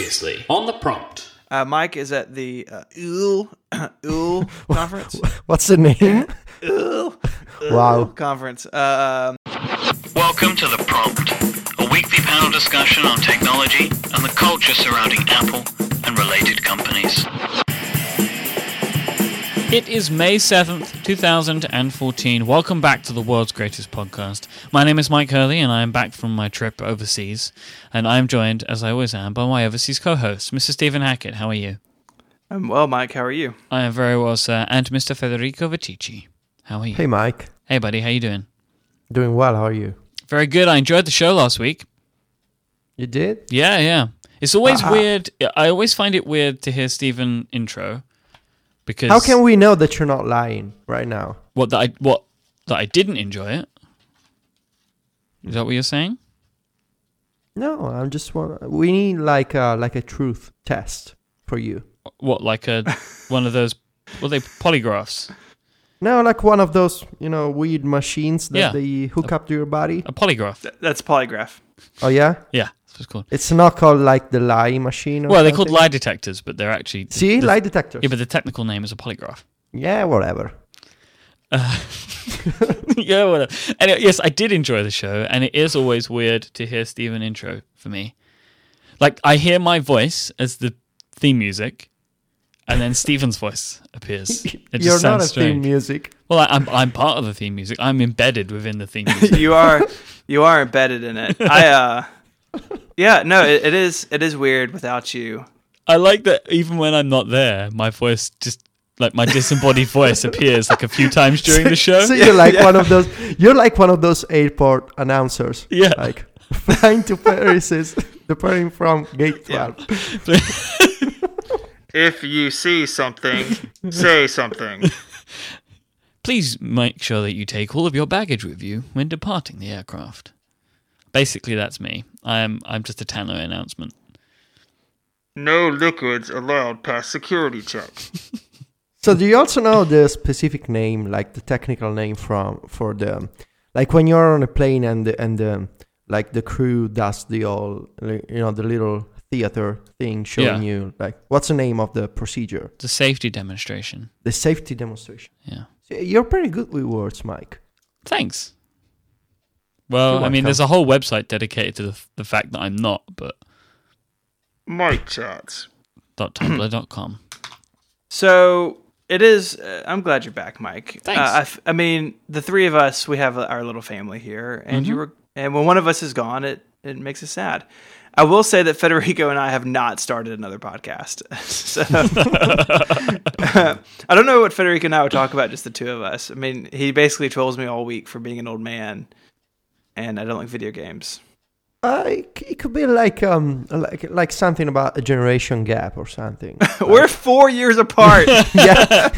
Previously on the prompt. Uh, Myke is at the uh, Úll, Úll conference. What's the name? Úll wow. conference. Uh, Welcome to The Prompt, a weekly panel discussion on technology and the culture surrounding Apple and related companies. It is May 7th, 2014. Welcome back to the world's greatest podcast. My name is Myke Hurley, and I am back from my trip overseas. And I am joined, as I always am, by my overseas co host, Mr. Stephen Hackett. How are you? I'm well, Myke. How are you? I am very well, sir. And Mr. Federico Viticci. How are you? Hey, Myke. Hey, buddy. How you doing? Doing well. How are you? Very good. I enjoyed the show last week. You did? Yeah, yeah. It's always Ah. weird. I always find it weird to hear Stephen intro because How can we know that you're not lying right now? what that I what that I didn't enjoy it. Is that what you're saying? No, I'm just want. We need like a like a truth test for you. What like a one of those? Well, they polygraphs. No, like one of those you know weird machines that Yeah. they hook up to your body. A polygraph. Th- that's polygraph. Oh yeah, Yeah, that's what it's called. it's not called like the lie machine. Or Well, they're called lie detectors, but they're actually See, the- lie detectors. Yeah, but the technical name is a polygraph. yeah, whatever. yeah, whatever. Anyway, yes, I did enjoy the show, and it is always weird to hear Stephen intro for me. Like I hear my voice as the theme music, and then Stephen's voice appears. It just you're not sounds a strange. theme music. Well, I, I'm I'm part of the theme music. I'm embedded within the theme music. you are you are embedded in it. I uh, yeah, no, it, it is it is weird without you. I like that even when I'm not there, my voice just like my disembodied voice appears like a few times during the show. So you're like one of those. You're like one of those airport announcers. Yeah. Like flying to Paris is departing from gate Yeah. twelve. If you see something, say something. Please make sure that you take all of your baggage with you when departing the aircraft. Basically, that's me. I'm I'm just a tannoy announcement. No liquids allowed past security check. So do you also know the specific name, like the technical name from for the, like when you're on a plane and the, and the, like the crew does the all, you know, the little theater thing showing you like what's the name of the procedure, The safety demonstration. the safety demonstration. Yeah. So you're pretty good with words, Myke. Thanks. Well, I mean, there's a whole website dedicated to the, the fact that I'm not, but Myke chats. .tumblr.com. So it is. Uh, I'm glad you're back, Myke. Thanks. Uh, I, f- I mean, the three of us, we have our little family here, and you were, and when one of us is gone, it it makes us sad. I will say that Federico and I have not started another podcast. so I don't know what Federico and I would talk about, just the two of us. I mean, he basically trolls me all week for being an old man, and I don't like video games. Uh, it, it could be like um like like something about a generation gap or something. We're four years apart. yeah,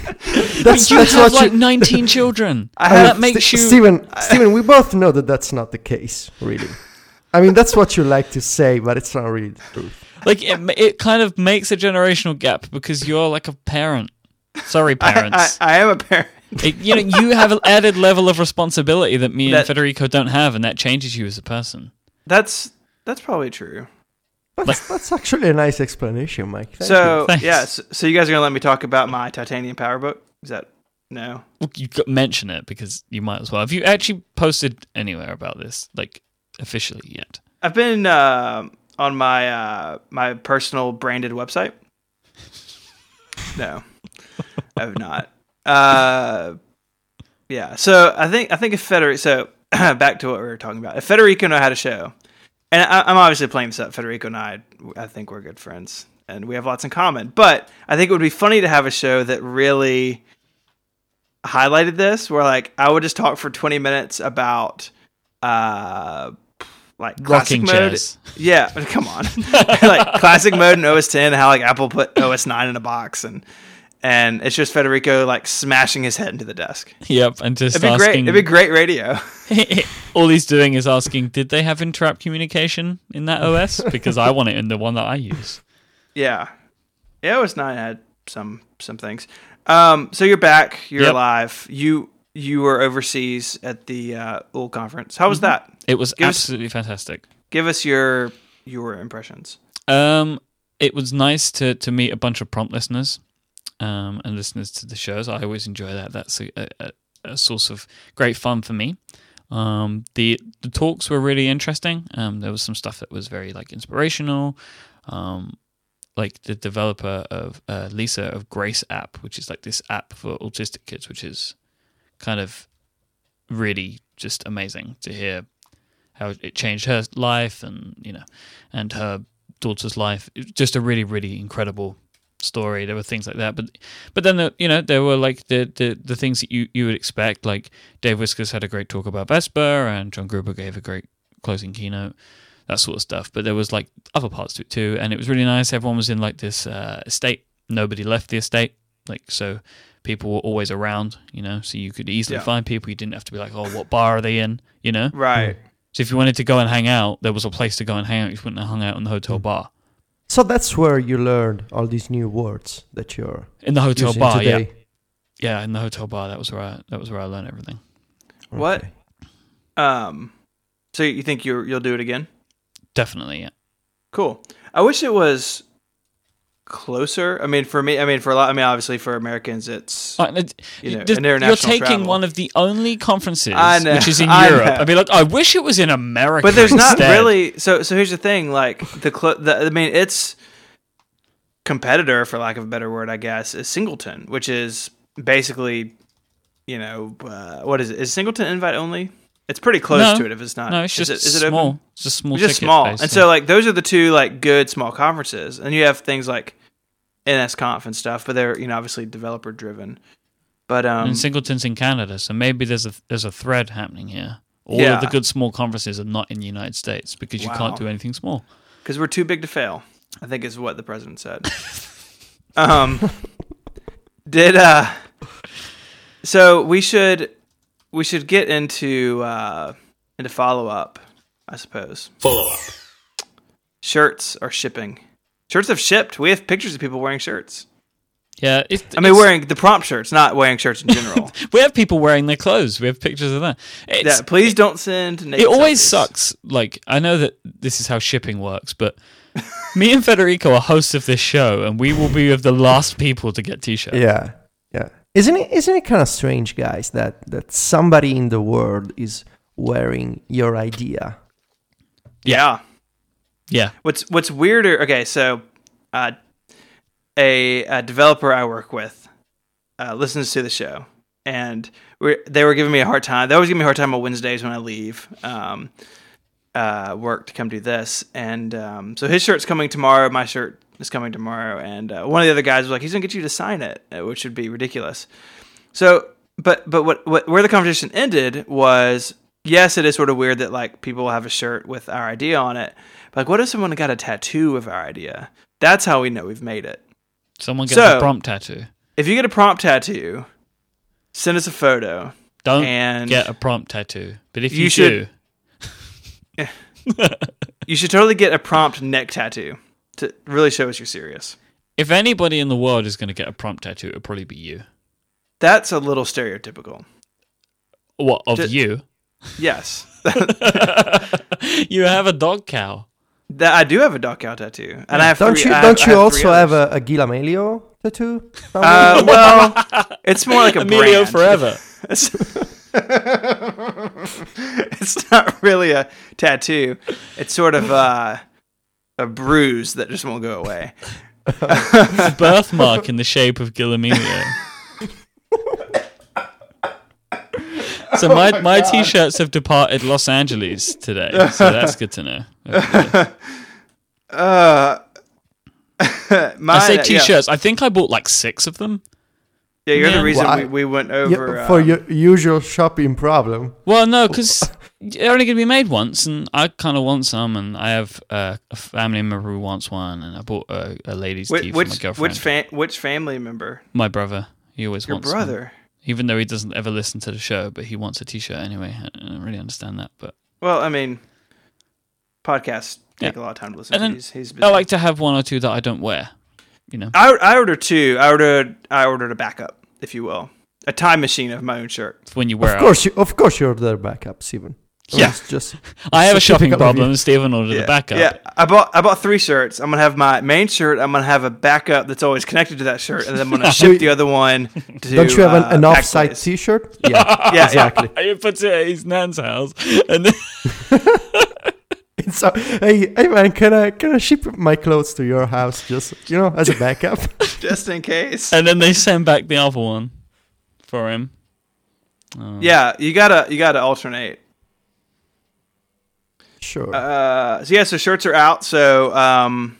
that's you that's have what like you. 19 children. I I mean, that makes Ste- you. Stephen, Stephen, we both know that that's not the case, really. I mean, that's what you like to say, but it's not really the truth. Like it, it kind of makes a generational gap because you're like a parent. Sorry, I, parents. I, I am a parent. It- you know, you have an added level of responsibility that me and That- Federico don't have, and that changes you as a person. That's that's probably true. That's, that's actually a nice explanation, Myke. Thank so Thanks. yeah, so, so you guys are gonna let me talk about my titanium PowerBook? Is that no? Well, you got mention it because you might as well. Have you actually posted anywhere about this, like officially yet? I've been uh, on my uh, my personal branded website. No, I have not. Uh, yeah, so I think I think if Federico. So back to what we were talking about. If Federico and I had a show, and I, I'm obviously playing this up. Federico and I, I think we're good friends, and we have lots in common. But I think it would be funny to have a show that really highlighted this, where like I would just talk for 20 minutes about uh like classic Rocking mode. chairs. Yeah, come on. like classic mode in OS 10, how like Apple put OS 9 in a box and and it's just Federico like smashing his head into the desk. Yep, and just It'd be great. asking. It'd be great radio. all he's doing is asking, did they have interrupt communication in that OS? Because I want it in the one that I use. Yeah. Yeah, OS 9 had some some things. Um so you're back, you're Yep. alive. You you were overseas at the uh Úll conference. How was Mm-hmm. that? It was Give us- absolutely fantastic. Give us your your impressions. Um, it was nice to to meet a bunch of prompt listeners um, and listeners to the shows. I always enjoy that. That's a, a, a source of great fun for me. Um, the the talks were really interesting. Um, there was some stuff that was very like inspirational. Um, like the developer of uh, Lisa of Grace app, which is like this app for autistic kids, which is kind of really just amazing to hear how it changed her life and you know and her daughter's life. Just a really really incredible story. There were things like that, but but then the, you know there were like the, the the things that you you would expect. Like Dave Wiskus had a great talk about Vesper, and John Gruber gave a great closing keynote. That sort of stuff, but there was like other parts to it too, and it was really nice. Everyone was in like this uh, estate. Nobody left the estate, like so. People were always around, you know, so you could easily Yeah. find people. You didn't have to be like, "Oh, what bar are they in?" You know. Right. So if you wanted to go and hang out, there was a place to go and hang out. You wouldn't have hung out in the hotel bar. So that's where you learned all these new words that you're In the hotel using bar, today. yeah, yeah, in the hotel bar. That was where I, that was where I learned everything. What? Okay. Um. So you think you you'll do it again? Definitely, yeah. Cool. I wish it was closer. I mean, for me, I mean, for a lot. I mean, obviously, for Americans, it's Uh, You know, you're taking travel. one of the only conferences I know, which is in I Europe. know. I mean, look, I wish it was in America. but there's not really. So so here's the thing. Like the, cl- the I mean, it's competitor, for lack of a better word, I guess, is Çingleton, which is basically, you know, uh, what is it? Is Çingleton invite only? It's pretty close No. to it. If it's not, No, it's Is just it, is it small. Open? It's just small. It's just ticket small, based, and yeah. so like those are the two like good small conferences, and you have things like NSConf and stuff, but they're you know obviously developer driven. But um, and Çingleton's in Canada, so maybe there's a there's a thread happening here. All Yeah. of the good small conferences are not in the United States because you Wow. can't do anything small. because we're too big to fail. I think is what the president said. um, did uh, so we should we should get into uh into follow up, I suppose. Follow up. Shirts are shipping. Shirts have shipped. We have pictures of people wearing shirts. Yeah, it's, I mean, it's- wearing the prompt shirts, not wearing shirts in general. we have people wearing their clothes. We have pictures of that. It's, yeah, please don't send. naked it always selfies. sucks. Like I know that this is how shipping works, but me and Federico are hosts of this show, and we will be of the last people to get t-shirts. Yeah, yeah. Isn't it? Isn't it kind of strange, guys, that that somebody in the world is wearing your idea? Yeah. Yeah. What's What's weirder? Okay, so uh, a, a developer I work with uh, listens to the show, and we they were giving me a hard time. They always give me a hard time on Wednesdays when I leave um, uh, work to come do this. And um, so his shirt's coming tomorrow. My shirt is coming tomorrow. And uh, one of the other guys was like, "He's gonna get you to sign it," uh, which would be ridiculous. So, but but what, what where the conversation ended was yes, it is sort of weird that like people have a shirt with our idea on it. But like, what if someone got a tattoo of our idea? That's how we know we've made it. Someone gets So- a prompt tattoo. If you get a prompt tattoo, send us a photo. Don't and get a prompt tattoo. But if you, You should- do, You should totally get a prompt neck tattoo to really show us you're serious. if anybody in the world is going to get a prompt tattoo, it'll probably be you. That's a little stereotypical. What of you? Yes, you have a dog cow. That I do have a dog cow tattoo, and I have. Don't three, you? I Don't have- you I also have a, a Gila Melio tattoo? Uh, well, it's more like a Emilio brand. forever. It's, it's not really a tattoo. It's sort of uh, a bruise that just won't go away. a birthmark in the shape of Gillemilio. So my, my t-shirts have departed Los Angeles today, so that's good to know. Uh, my, I say t-shirts. I think I bought like six of them. Yeah, you're Yeah. the reason Well, we, we went Yeah, over. for um, your usual shopping problem. Well, no, because they're only going to be made once, and I kind of want some, and I have uh, a family member who wants one, and I bought a, a ladies' which tee for my which girlfriend. which, fa- which family member? my brother. He always Your wants one. Brother. even though he doesn't ever listen to the show, but he wants a T-shirt anyway. I don't really understand that, but Well, I mean, podcasts take Yeah. a lot of time to listen And to. then He's, he's. I like to have one or two that I don't wear. You know, I, I ordered two. I ordered I ordered a backup, if you will, a time machine of my own shirt. when you wear Of out. course, you, of course, you're their backup, Stephen. Yeah. It's just I have a shopping typical of you. problem. Stephen ordered Yeah. a backup. Yeah, I bought I bought three shirts. I'm gonna have my main shirt. I'm gonna have a backup that's always connected to that shirt, and then I'm gonna ship the other one to. Don't you have an, uh, an Pack off-site Place. T-shirt? Yeah, Yeah, exactly. He puts it at his nan's house, and then So, hey, hey, man, can I can I ship my clothes to your house just you know as a backup? just in case. and then they send back the other one for him. Oh. Yeah, you gotta you gotta alternate. Sure. Uh, so yeah, so shirts are out. So um,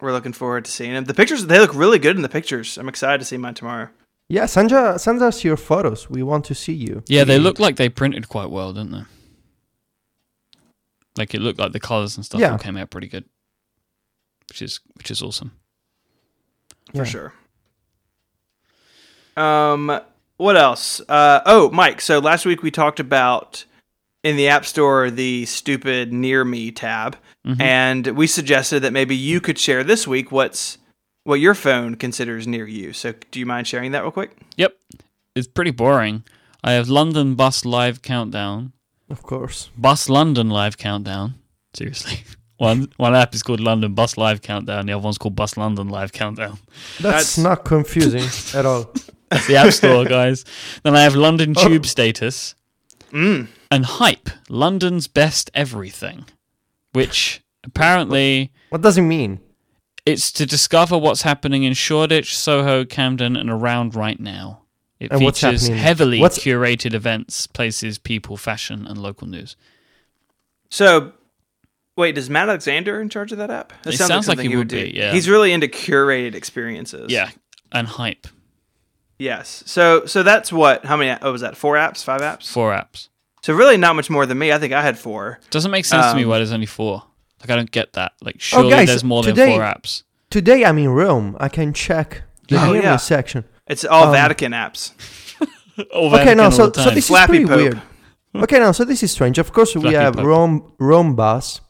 we're looking forward to seeing them. The pictures they look really good in the pictures. I'm excited to see mine tomorrow. yeah, send us send us your photos. We want to see you. Yeah, they look like they printed quite well, didn't they? Like it looked like the colors and stuff Yeah. all came out pretty good, which is which is awesome. for sure. Um, what else? Uh, oh, Mike. So last week we talked about in the App Store the stupid Near Me tab, Mhm. and we suggested that maybe you could share this week what's what your phone considers near you. So, do you mind sharing that real quick? Yep, it's pretty boring. I have London Bus Live Countdown, Of course. Bus London Live Countdown. Seriously, one one app is called London Bus Live Countdown. The other one's called Bus London Live Countdown. That's, That's- not confusing at all. That's the App Store, guys. Then I have London Oh. Tube Status Mm. And Hype, London's Best Everything, which apparently What does it mean? it's to discover what's happening in Shoreditch, Soho, Camden, and around right now. It And features happening- heavily what's- curated events, places, people, fashion, and local news. So, wait, does Matt Alexander in charge of that app? That It sounds like something he would do. be, yeah. he's really into curated experiences. Yeah, and Hype, Yes. So, so that's what? How many? Oh, was that four apps? Five apps? four apps. So really, not much more than me. I think I had four. Doesn't make sense to me Um, why there's only four. Like I don't get that. Like surely guys, there's more today- than four apps. Today I'm in Rome. I can check the Oh, near yeah. section. It's all Um, Vatican apps. All Okay, Vatican no, all so, the so this Flappy is pretty Pope. weird. Okay, now so this is strange. Of course, we have Pope. Rome, Rome bus.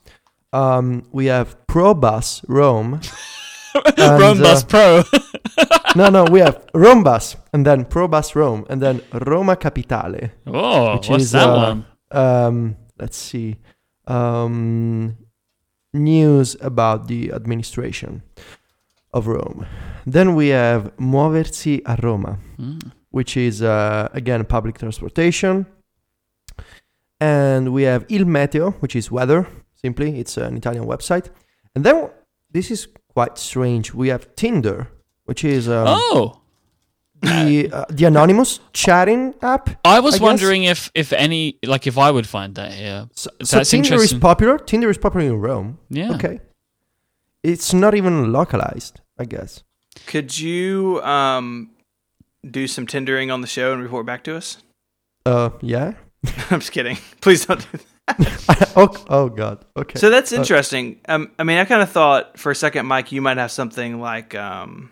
Um, we have Pro Bus Rome. and, Rome Bus uh, Pro. no, no, we have Rome bus, and then Pro Bus Rome, and then Roma Capitale. oh, which what's is, that uh, one? Um, let's see. Um, news about the administration of Rome. Then we have Muoversi a Roma, Mm. which is uh, again public transportation. And we have Il Meteo, which is weather. Simply, it's an Italian website. And then this is quite strange. We have Tinder, which is um, oh, the uh, the anonymous chatting app. I was I guess- wondering if if any like if I would find that here. So, That's so Tinder is popular. Tinder is popular in Rome. Yeah. Okay. It's not even localized, I guess. Could you um, do some Tindering on the show and report back to us? Uh, yeah. I'm just kidding. Please don't do that. oh, oh God. Okay. So that's Uh, interesting. Um, I mean, I kind of thought for a second, Myke, you might have something like, um,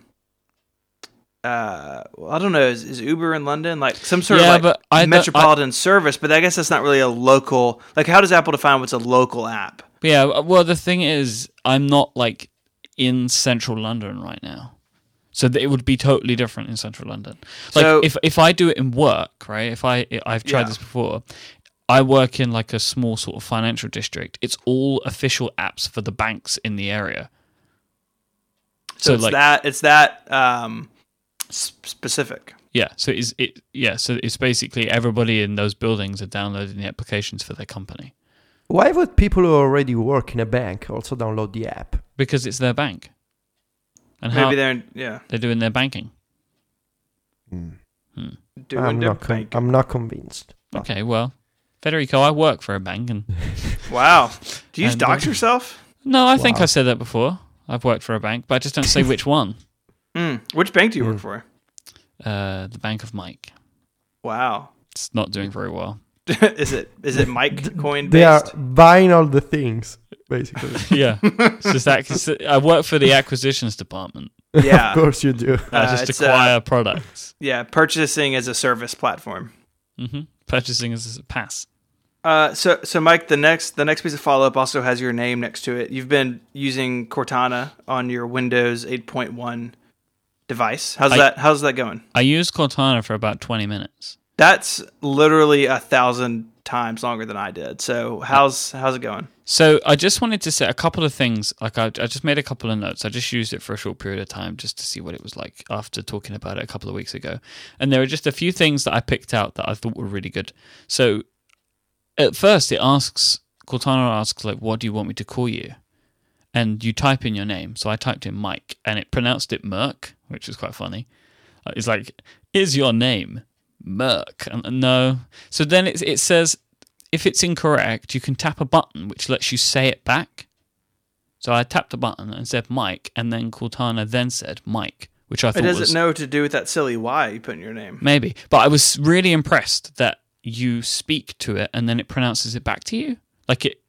uh, well, I don't know, is, is Uber in London like some sort Yeah, of like I metropolitan service? But I guess that's not really a local. Like, how does Apple define what's a local app? Yeah. Well, the thing is, I'm not like in central London right now, so it would be totally different in central London. Like So- if if I do it in work, right? If I I've tried Yeah. this before. I work in like a small sort of financial district. It's all official apps for the banks in the area. So, So, it's like- that it's that um, specific. Yeah, so it's it yeah, so it's basically everybody in those buildings are downloading the applications for their company Why would people who already work in a bank also download the app? because it's their bank. And how Maybe they're in, yeah they're doing their banking. doing I'm not. Con- bank. I'm not convinced. Okay, well, Federico, I work for a bank and Wow. Do you just And, dox uh, yourself? No, I think I said that before. I've worked for a bank, but I just don't say which one. Mm. Which bank do you Mm. work for? Uh, the Bank of Myke. Wow. It's not doing very well. is it is it Myke coin They are buying all the things, basically. yeah, it's just that I work for the acquisitions department. Yeah. of course you do. I Uh, just it's, uh, acquire products. Yeah, purchasing as a service platform. hmm Purchasing as a pass. Uh, so so Myke, the next the next piece of follow up also has your name next to it. You've been using Cortana on your Windows 8.1 device. How's I- that? How's that going? I used Cortana for about twenty minutes. That's literally a thousand times longer than I did. So how's how's it going? So I just wanted to say a couple of things. Like I, I just made a couple of notes. I just used it for a short period of time just to see what it was like after talking about it a couple of weeks ago. And there were just a few things that I picked out that I thought were really good. So at first it asks Cortana asks like, "What do you want me to call you?" And you type in your name. So I typed in Myke, and it pronounced it Merc, which is quite funny. Uh, It's like, "Is your name Merc?" And, and no. So then it it says if it's incorrect, you can tap a button which lets you say it back. So I tapped a button and said Myke, and then Cortana then said Myke, which I thought. It thought doesn't was know to do with that silly Y you put in your name. maybe. But I was really impressed that you speak to it and then it pronounces it back to you. Like it.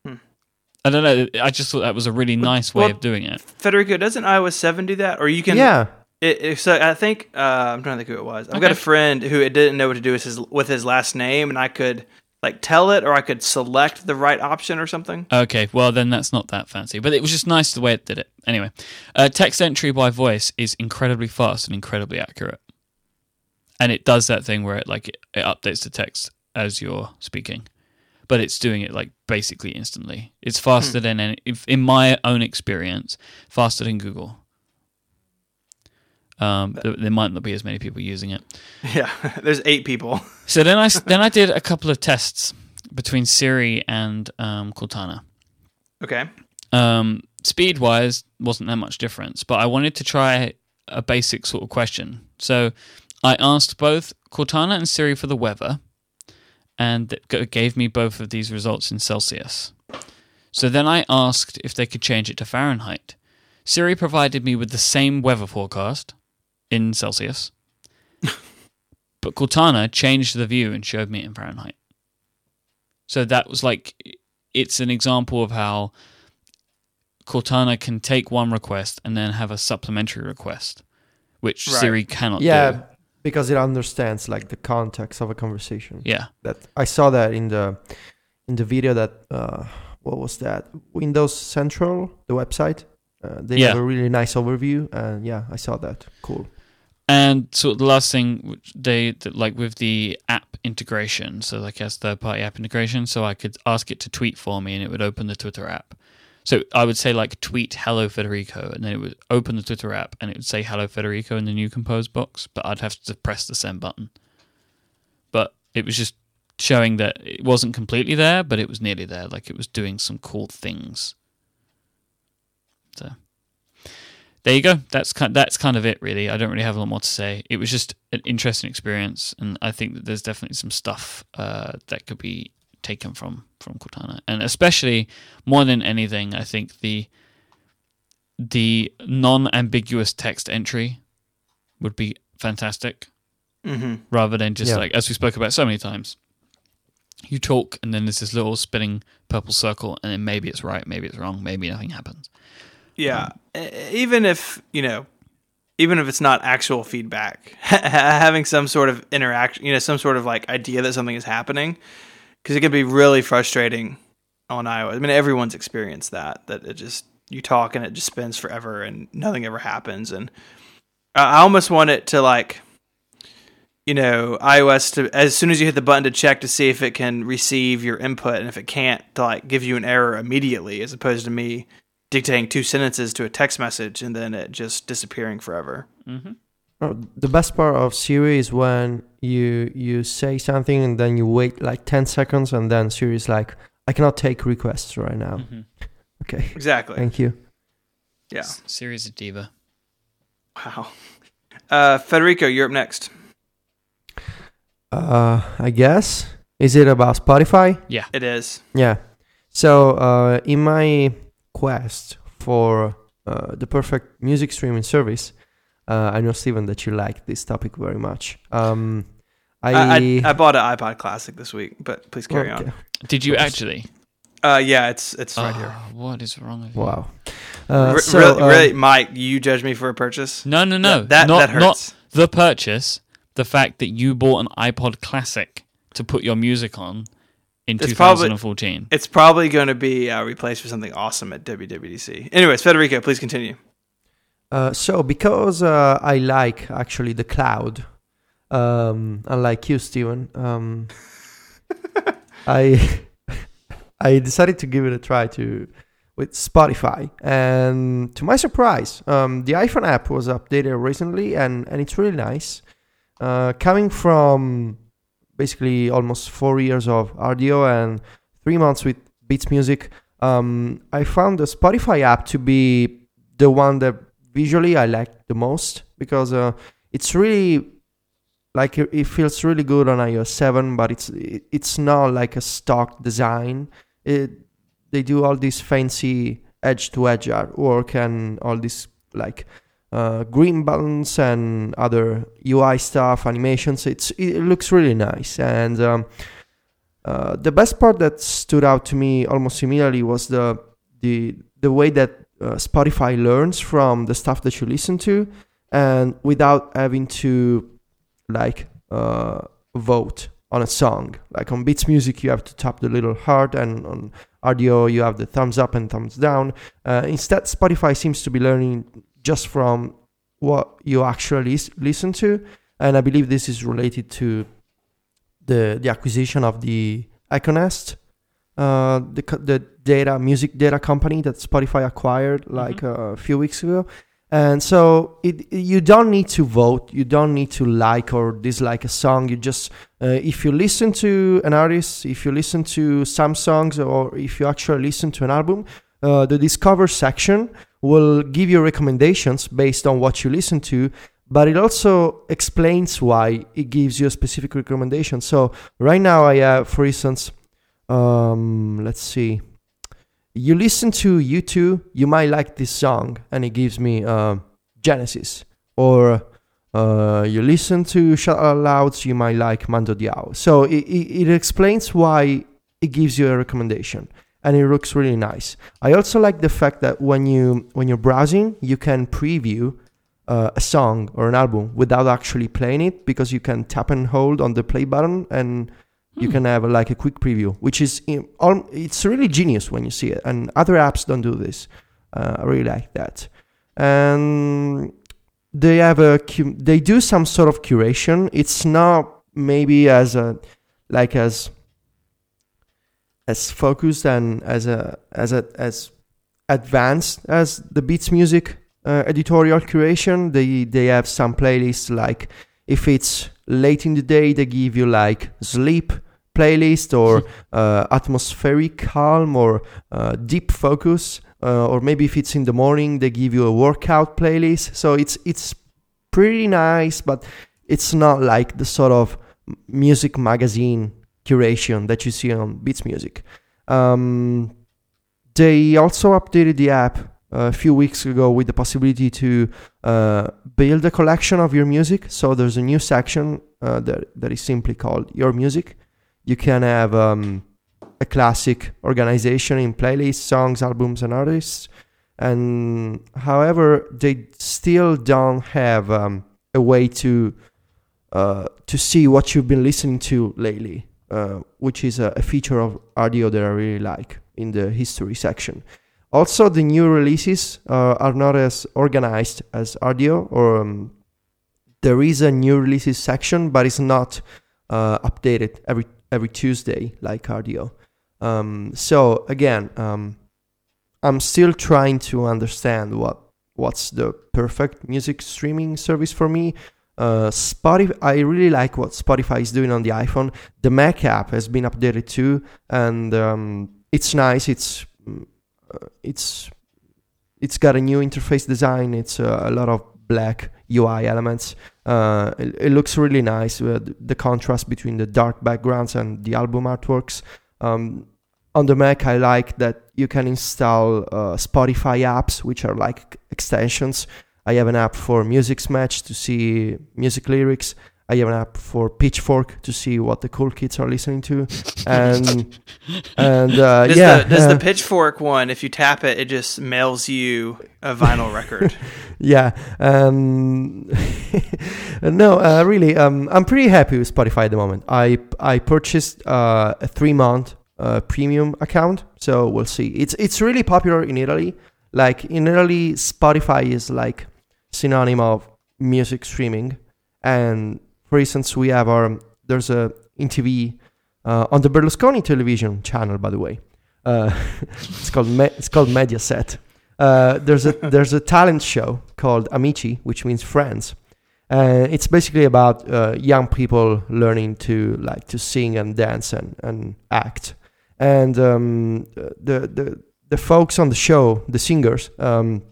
I don't know. I just thought that was a really nice way well- of doing it. Federico, doesn't iOS seven do that? Or you can yeah. It, it- so I think uh, I'm trying to think who it was. I've got a friend who didn't know what to do with his with his last name, and I could like tell it, or I could select the right option or something. Okay, well then that's not that fancy, but it was just nice the way it did it. Anyway, uh, text entry by voice is incredibly fast and incredibly accurate, and it does that thing where it like it, it updates the text as you're speaking, but it's doing it like basically instantly. It's faster than any, if, in my own experience, faster than Google. Um, there, there might not be as many people using it. Yeah, there's eight people. So then I then I did a couple of tests between Siri and um, Cortana. Okay, Um, speed wise, wasn't that much difference, but I wanted to try a basic sort of question. So I asked both Cortana and Siri for the weather, and it gave me both of these results in Celsius. So then I asked if they could change it to Fahrenheit. Siri provided me with the same weather forecast in Celsius, but Cortana changed the view and showed me it in Fahrenheit. So that was like, it's an example of how Cortana can take one request and then have a supplementary request, which Right. Siri cannot Yeah, do. because it understands like the context of a conversation. Yeah. That I saw that in the in the video that uh, what was that Windows Central, the website. Uh, they Yeah. have a really nice overview, and yeah, I saw that. Cool. And so the last thing which they like with the app integration, so like as third party app integration, so I could ask it to tweet for me and it would open the Twitter app. So I would say like tweet hello Federico and then it would open the Twitter app and it would say hello Federico in the new compose box, but I'd have to press the send button. But it was just showing that it wasn't completely there, but it was nearly there, like it was doing some cool things. So there you go. That's kind that's kind of it, really. I don't really have a lot more to say. It was just an interesting experience, and I think that there's definitely some stuff uh, that could be taken from from Cortana, and especially more than anything, I think the the non-ambiguous text entry would be fantastic, hmm rather than just Yeah. like as we spoke about so many times. You talk, and then there's this little spinning purple circle, and then maybe it's right, maybe it's wrong, maybe nothing happens. Yeah. Even if you know, even if it's not actual feedback, having some sort of interaction, you know, some sort of like idea that something is happening, because it can be really frustrating on iOS. I mean, everyone's experienced that. That it just you talk and it just spins forever and nothing ever happens. And I almost want it to like, you know, iOS to as soon as you hit the button to check to see if it can receive your input, and if it can't, to like give you an error immediately, as opposed to me dictating two sentences to a text message and then it just disappearing forever. Mm-hmm. Oh, the best part of Siri is when you you say something and then you wait like ten seconds, and then Siri is like, "I cannot take requests right now." Mm-hmm. Okay, Exactly. thank you. Yeah. Siri's a diva. Wow. Uh, Federico, you're up next. Uh, I guess is it about Spotify? Yeah, it is. Yeah. So uh, in my quest for uh, the perfect music streaming service, uh, I know Stephen that you like this topic very much. Um, I, I, I, I bought an iPod Classic this week, but please carry okay. on. Did you actually? Uh, yeah, it's it's right Oh, here. What is wrong with you? Wow. Uh, Re- so, really, uh, really, Myke, you judge me for a purchase? No, no, no. That that, not, that hurts. not the purchase. The fact that you bought an iPod Classic to put your music on in It's probably- 2014. It's probably going to be uh, replaced with something awesome at WWDC. Anyways, Federico, please continue. Uh, so because uh, I like actually the cloud, um, unlike you, Stephen, um, I I decided to give it a try to with Spotify, and to my surprise, um, the iPhone app was updated recently, and and it's really nice. Uh, coming from basically almost four years of Rdio and three months with Beats Music, um, I found the Spotify app to be the one that visually I like the most because uh, it's really like it, feels really good on iOS 7, but it's it's not like a stock design. It, they do all this fancy edge to edge artwork and all this like uh, green buttons and other UI stuff, animations. It's it looks really nice. And um, uh, the best part that stood out to me almost immediately was the the the way that uh, Spotify learns from the stuff that you listen to, and without having to like uh, vote on a song. Like on Beats Music, you have to tap the little heart, and on Rdio, you have the thumbs up and thumbs down. Uh, instead, Spotify seems to be learning just from what you actually listen to, and I believe this is related to the the acquisition of the Echo Nest, uh, the the data music data company that Spotify acquired like mm-hmm. a few weeks ago. And so it, you don't need to vote. You don't need to like or dislike a song. You just, uh, if you listen to an artist, if you listen to some songs, or if you actually listen to an album, uh, the Discover section will give you recommendations based on what you listen to. But it also explains why it gives you a specific recommendation. So right now, I have, for instance, um, let's see you listen to U2, you might like this song, and it gives me uh, Genesis. Or uh, you listen to Shout Out Loud, you might like Mando Diao. So it, it, it, explains why it gives you a recommendation, and it looks really nice. I also like the fact that when you when you're browsing, you can preview uh, a song or an album without actually playing it because you can tap and hold on the play button and you can have a, like a quick preview, which is in, it's really genius when you see it. And other apps don't do this. Uh, I really like that. And they have a they do some sort of curation. It's not maybe as a like as as focused and as a as a as advanced as the Beats Music uh, editorial curation. They they have some playlists like if it's late in the day, they give you like sleep playlist or uh, atmospheric calm or uh, deep focus uh, or maybe if it's in the morning they give you a workout playlist so it's it's pretty nice but it's not like the sort of music magazine curation that you see on beats music. Um, they also updated the app a few weeks ago with the possibility to uh, build a collection of your music. So there's a new section uh, that, that is simply called your music. You can have um, a classic organization in playlists, songs, albums, and artists. And however, they still don't have um, a way to uh, to see what you've been listening to lately, uh, which is a, a, feature of Rdio that I really like in the history section. Also, the new releases uh, are not as organized as Rdio, or um, there is a new releases section, but it's not uh, updated every every Tuesday, like Rdio. Um, so again, um, I'm still trying to understand what what's the perfect music streaming service for me. Uh, Spotify, I really like what Spotify is doing on the iPhone. The Mac app has been updated too, and um, it's nice. It's uh, it's it's got a new interface design. It's uh, a lot of black UI elements. Uh, it, it, looks really nice. the contrast between the dark backgrounds and the album artworks. Um, on the Mac, I like that you can install uh, Spotify apps, which are like extensions. I have an app for Musixmatch to see music lyrics. I have an app for Pitchfork to see what the cool kids are listening to, and and uh, does yeah, the, does uh, the Pitchfork one? If you tap it, it just mails you a vinyl record. yeah, um, no, uh, really, um, I'm pretty happy with Spotify at the moment. I I purchased uh, a three month uh, premium account, so we'll see. It's it's really popular in Italy. Like in Italy, Spotify is like synonym of music streaming and for instance, we have our there's a InTV uh, on the Berlusconi television channel, by the way. Uh, it's called Me- it's called Mediaset. Uh, there's a there's a talent show called Amici, which means friends. Uh, it's basically about uh, young people learning to like to sing and dance and, and act. And um, the the the folks on the show, the singers, um,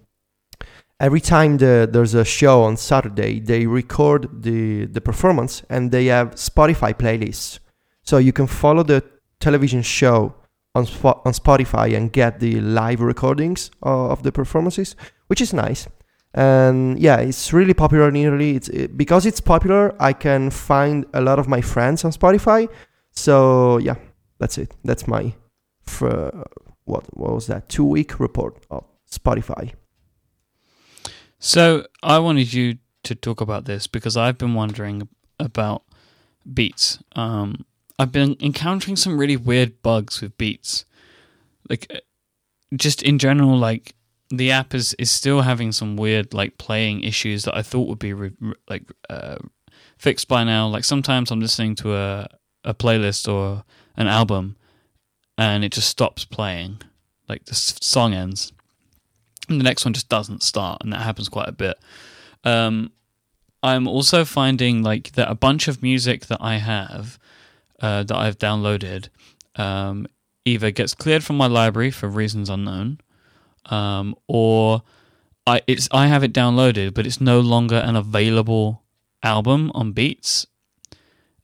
every time the, there's a show on Saturday, they record the the performance and they have Spotify playlists, so you can follow the television show on Spo- on Spotify and get the live recordings of, of the performances, which is nice. And yeah, it's really popular in Italy. It's it, because it's popular. I can find a lot of my friends on Spotify. So yeah, that's it. That's my for what what was that two week report of Spotify. So I wanted you to talk about this because I've been wondering about Beats. Um, I've been encountering some really weird bugs with Beats, like uh, just in general. Like the app is is still having some weird like playing issues that I thought would be re- like uh, fixed by now. Like sometimes I'm listening to a a playlist or an album, and it just stops playing. Like the song ends and the next one just doesn't start, and that happens quite a bit. Um, I'm also finding like that a bunch of music that I have uh, that I've downloaded um, either gets cleared from my library for reasons unknown, um, or I it's I have it downloaded, but it's no longer an available album on Beats,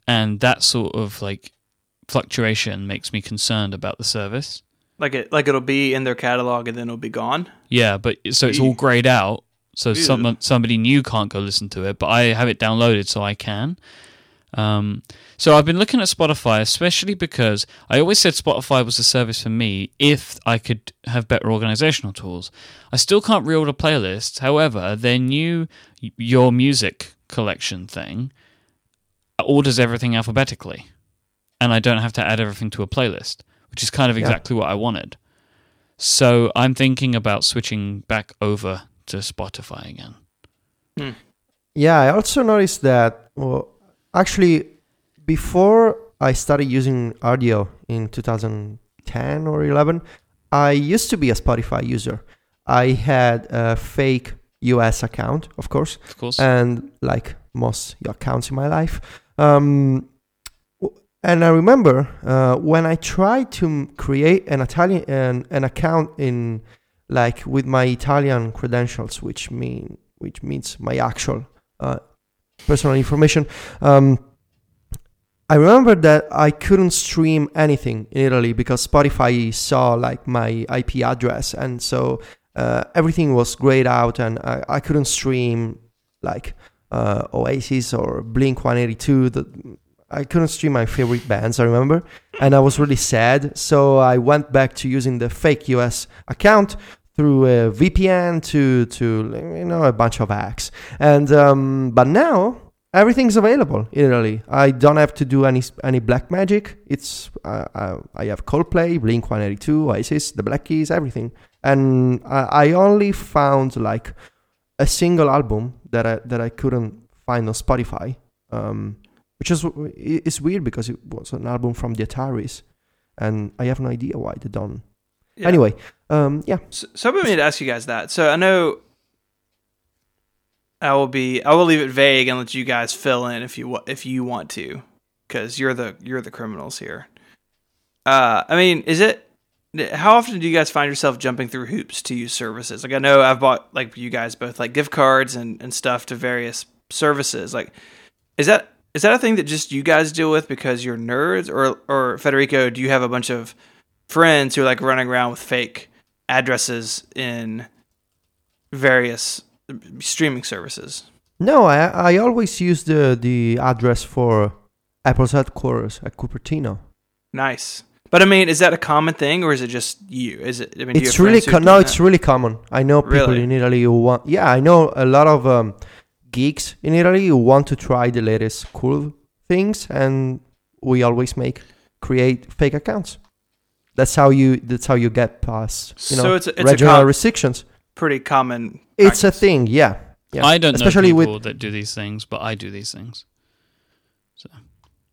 and that sort of like fluctuation makes me concerned about the service. Like it, like it'll be in their catalog and then it'll be gone. Yeah, but so it's all grayed out. So Ew. some somebody new can't go listen to it, but I have it downloaded so I can. Um, so I've been looking at Spotify, especially because I always said Spotify was a service for me if I could have better organizational tools. I still can't reorder playlists. However, their new Your Music collection thing orders everything alphabetically, and I don't have to add everything to a playlist, which is kind of Yeah. exactly what I wanted. So I'm thinking about switching back over to Spotify again. Yeah, I also noticed that. Well, actually, before I started using Rdio in 2010 or 11, I used to be a Spotify user. I had a fake US account, of course, Of course. and like most accounts in my life. Um, w- and I remember uh, when I tried to create an Italian an, an account in like with my Italian credentials, which mean which means my actual uh, personal information. Um, I remember that I couldn't stream anything in Italy because Spotify saw like my IP address, and so uh, everything was grayed out, and I, I couldn't stream like uh, Oasis or Blink 182. The, I couldn't stream my favorite bands, I remember, and I was really sad. So I went back to using the fake US account through a VPN to to you know a bunch of hacks. And um, but now everything's available in Italy. I don't have to do any any black magic. It's uh, I have Coldplay, Blink 182, Oasis, the Black Keys, everything. And I, I only found like a single album that I that I couldn't find on Spotify, um, which is it's weird because it was an album from the Ataris, and I have no idea why they don't. Yeah. Anyway, um, yeah, So, so been meaning to ask you guys that. So I know I will be I will leave it vague and let you guys fill in if you if you want to, because you're the you're the criminals here. Uh, I mean, is it? How often do you guys find yourself jumping through hoops to use services? Like I know I've bought like you guys both like gift cards and and stuff to various services. Like, is that is that a thing that just you guys deal with because you're nerds, or or Federico, do you have a bunch of friends who are like running around with fake addresses in various streaming services. no, I I always use the the address for Apple's headquarters at Cupertino. Nice. But I mean, is that a common thing or is it just you? Is it? I mean, it's really co- no, that? it's really common. I know people Really? in Italy who want. Yeah, I know a lot of um, geeks in Italy who want to try the latest cool things, and we always make create fake accounts. That's how you. That's how you get past. You know, So it's a- it's a regional com- restrictions. pretty common. It's a thing. Yeah. yeah. I don't Especially know with people that do these things, but I do these things. So.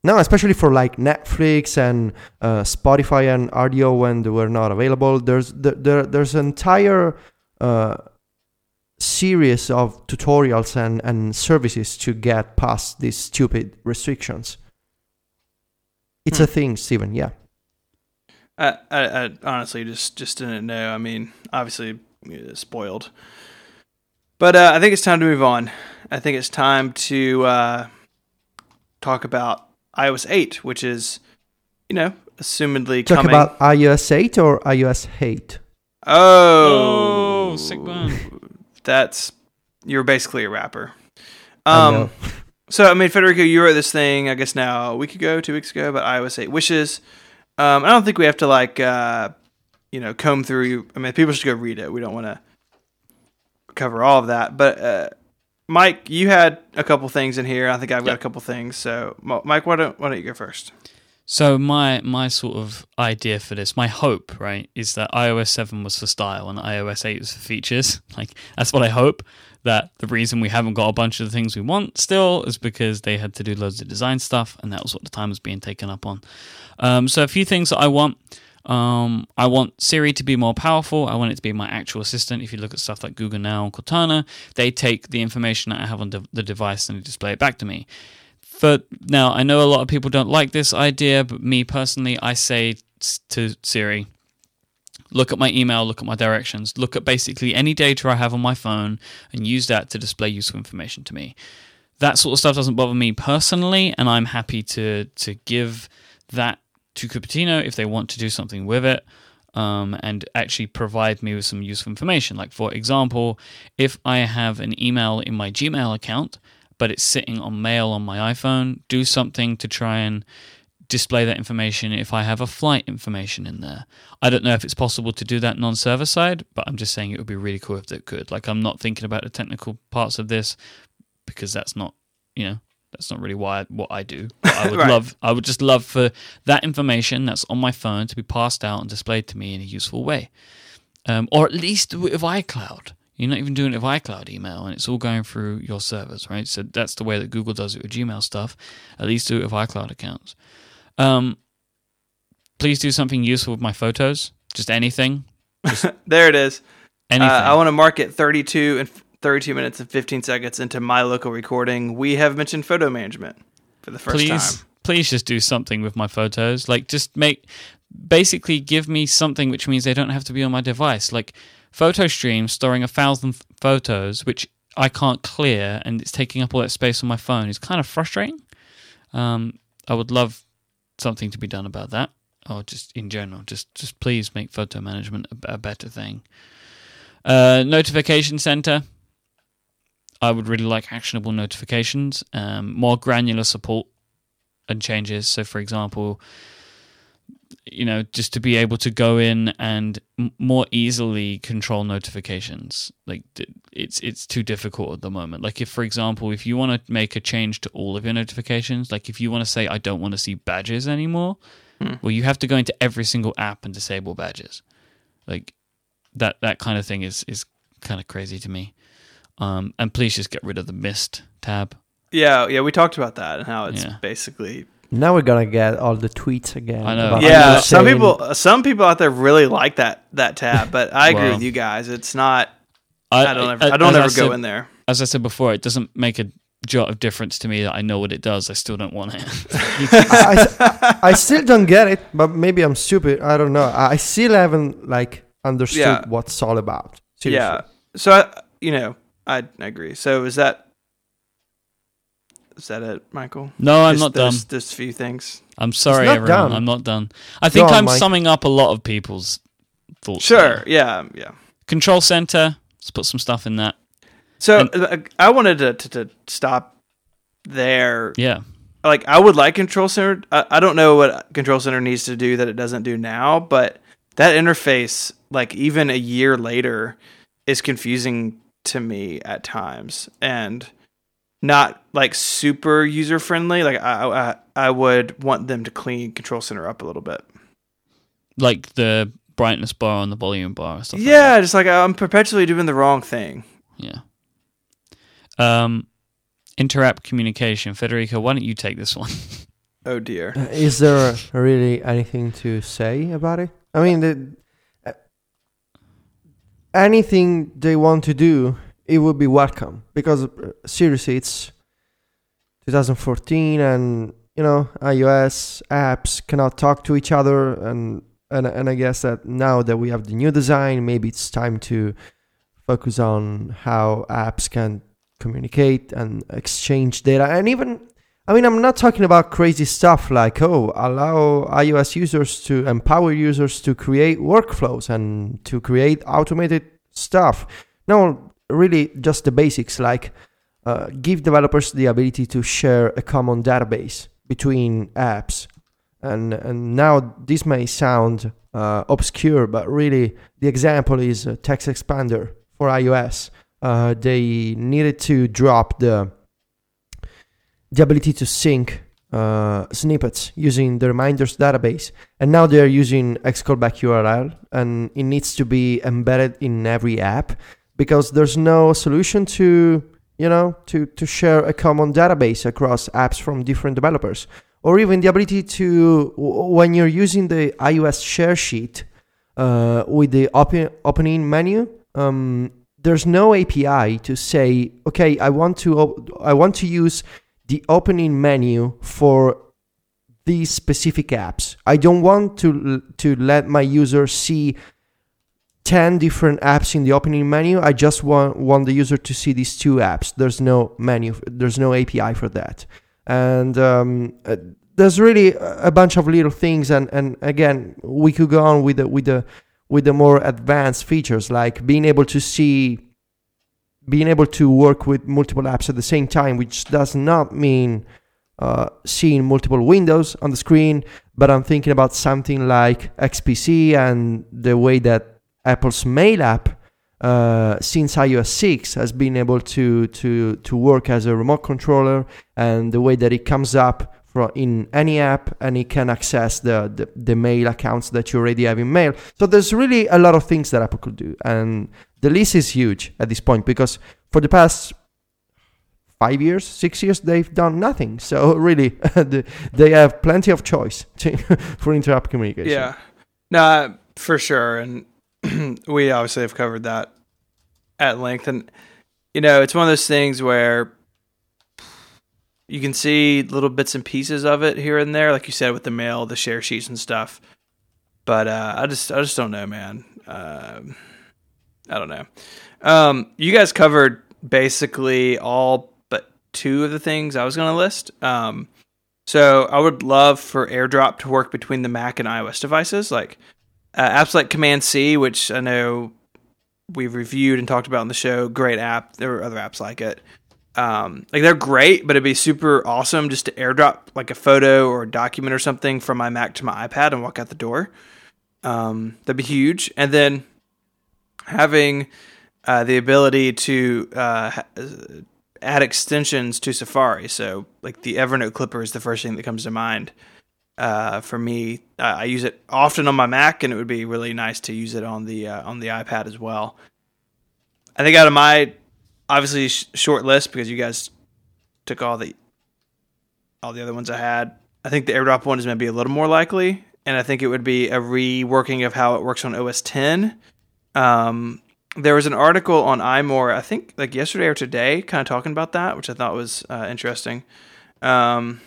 No, especially for like Netflix and uh, Spotify and Rdio when they were not available. There's there, there there's entire uh, series of tutorials and, and services to get past these stupid restrictions. It's Hmm. a thing, Stephen. Yeah. I, I, I honestly just just didn't know. I mean, obviously uh, spoiled, but uh, I think it's time to move on. I think it's time to uh, talk about iOS 8, which is, you know, assumedly Talk coming. about iOS 8 or iOS 8. oh, Oh, sick burn. That's you're basically a rapper. Um, know. So I mean, Federico, you wrote this thing, I guess now a week ago, two weeks ago, about iOS 8 wishes. Um, I don't think we have to like, uh, you know, comb through. I mean, people should go read it. We don't want to cover all of that. But uh, Myke, you had a couple things in here. I think I've got Yep. a couple things. So Myke, why don't why don't you go first? So my my sort of idea for this, my hope, right, is that iOS seven was for style and iOS eight was for features. Like that's what I hope. That the reason we haven't got a bunch of the things we want still is because they had to do loads of design stuff, and that was what the time was being taken up on. Um, so a few things that I want. Um, I want Siri to be more powerful. I want it to be my actual assistant. If you look at stuff like Google Now and Cortana, they take the information that I have on the, the device and they display it back to me. For now, I know a lot of people don't like this idea, but me personally, I say to Siri, look at my email, look at my directions, look at basically any data I have on my phone, and use that to display useful information to me. That sort of stuff doesn't bother me personally, and I'm happy to to give that to Cupertino if they want to do something with it. Um, and actually provide me with some useful information. Like, for example, if I have an email in my Gmail account, but it's sitting on mail on my iPhone, do something to try and display that information if I have a flight information in there. I don't know if it's possible to do that non server side, but I'm just saying it would be really cool if it could. Like, I'm not thinking about the technical parts of this because that's not, you know, that's not really why what I do. But I would Right. love, I would just love for that information that's on my phone to be passed out and displayed to me in a useful way, um, or at least with iCloud. You're not even doing it with iCloud email, and it's all going through your servers, right? So that's the way that Google does it with Gmail stuff. At least do it with iCloud accounts. Um, please do something useful with my photos. Just anything, There it is. Uh, anything. I want to mark it 32 and 32 minutes and 15 seconds into my local recording. We have mentioned photo management for the first please, time. please just do something with my photos. Like, just make basically give me something which means they don't have to be on my device. Like, photo stream storing a thousand th- photos, which I can't clear, and it's taking up all that space on my phone. is kind of frustrating. Um, I would love something to be done about that, or just in general, just just please make photo management a, a better thing. Uh, notification center. I would really like actionable notifications, um, more granular support and changes. So, for example, you know, just to be able to go in and more easily control notifications. Like it's it's too difficult at the moment. Like if, for example, if you want to make a change to all of your notifications, like if you want to say I don't want to see badges anymore, well, you have to go into every single app and disable badges. Like that that kind of thing is is kind of crazy to me. Um, and please just get rid of the missed tab. Yeah, yeah, we talked about that and how it's Yeah. basically Now we're gonna get all the tweets again. I know. yeah. Some saying- people, some people out there really like that that tab, but I agree Well. with you guys. It's not. I don't ever. I don't as ever said- go in there. As I said before, it doesn't make a jot of difference to me that I know what it does. I still don't want it. I, I, I still don't get it, but maybe I'm stupid. I don't know. I I still haven't like understood Yeah. what it's all about. Seriously. Yeah. So I, you know, I, I agree. So is that is that it, Michael? no, I'm Just not done. Just Those few things. I'm sorry, not everyone. done. I'm not done. I think on, I'm Myke. summing up a lot of people's thoughts. Sure. there. Yeah. Yeah. Control center. Let's put some stuff in that. So And- uh, I wanted to, to to stop there. Yeah. Like I would like Control Center. I, I don't know what Control Center needs to do that it doesn't do now, but that interface, like even a year later, is confusing to me at times and not like super user friendly. Like I, I I would want them to clean Control Center up a little bit. Like the brightness bar and the volume bar and stuff. like Yeah, just like I'm perpetually doing the wrong thing. Yeah. Um, interapp communication. Federico, why don't you take this one? Oh dear. Uh, Is there really anything to say about it? I mean, the, uh, anything they want to do, it would be welcome because uh, seriously, it's 2014, and you know, iOS apps cannot talk to each other, and and and I guess that now that we have the new design, maybe it's time to focus on how apps can communicate and exchange data, and even I mean, I'm not talking about crazy stuff like, oh, allow iOS users to empower users to create workflows and to create automated stuff. No, really just the basics like uh, give developers the ability to share a common database between apps. And, and now this may sound uh, obscure, but really the example is TextExpander for iOS. Uh, they needed to drop the the ability to sync uh, snippets using the reminders database. And now they're using x-callback-url, and it needs to be embedded in every app because there's no solution to you know to to share a common database across apps from different developers, or even the ability to when you're using the iOS share sheet uh, with the open opening menu. Um, there's no API to say, okay, I want to op- I want to use the opening menu for these specific apps. I don't want to to let my user see 10 different apps in the opening menu. I just want want the user to see these two apps. There's no menu, there's no API for that. And um, uh, there's really a bunch of little things and and again, we could go on with the with the with the more advanced features like being able to see being able to work with multiple apps at the same time, which does not mean uh, seeing multiple windows on the screen, but I'm thinking about something like XPC and the way that Apple's Mail app, uh, since iOS 6, has been able to, to, to work as a remote controller and the way that it comes up in any app and it can access the, the, the mail accounts that you already have in mail. So there's really a lot of things that Apple could do. And the list is huge at this point because for the past five years, six years, they've done nothing. So really, they have plenty of choice to, for inter-app communication. Yeah, no, for sure, and we obviously have covered that at length. And you know, it's one of those things where you can see little bits and pieces of it here and there, like you said with the mail, the share sheets and stuff. But uh, I just, I just don't know, man. Uh, I don't know. Um, you guys covered basically all but two of the things I was going to list. Um, so I would love for AirDrop to work between the Mac and iOS devices, like uh, apps like Command C, which I know we've reviewed and talked about in the show. Great app. There are other apps like it. Um, like they're great, but it'd be super awesome just to AirDrop like a photo or a document or something from my Mac to my iPad and walk out the door. Um, that'd be huge. And then having uh, the ability to uh, add extensions to Safari. So, like the Evernote Clipper is the first thing that comes to mind uh, for me. I use it often on my Mac, and it would be really nice to use it on the uh, on the iPad as well. I think out of my obviously sh- short list because you guys took all the all the other ones I had. I think the AirDrop one is maybe a little more likely, and I think it would be a reworking of how it works on OS 10. Um, there was an article on iMore, I think like yesterday or today, kind of talking about that, which I thought was uh, interesting. Um,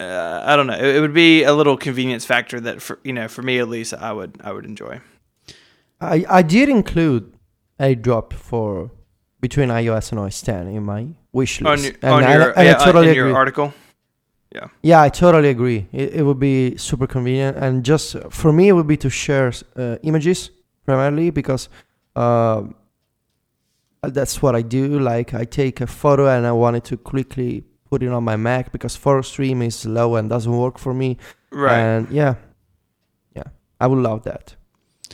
uh, I don't know. It, it, would be a little convenience factor that, for you know, for me at least, I would I would enjoy. I I did include AirDrop for between iOS and OS 10 in my wish list. On your, and on I, your, yeah, I totally in your article. Yeah. Yeah, I totally agree. It, it would be super convenient, and just for me, it would be to share uh, images primarily because uh, that's what I do. Like I take a photo and I wanted to quickly put it on my Mac because photo stream is slow and doesn't work for me. Right. And yeah, yeah, I would love that.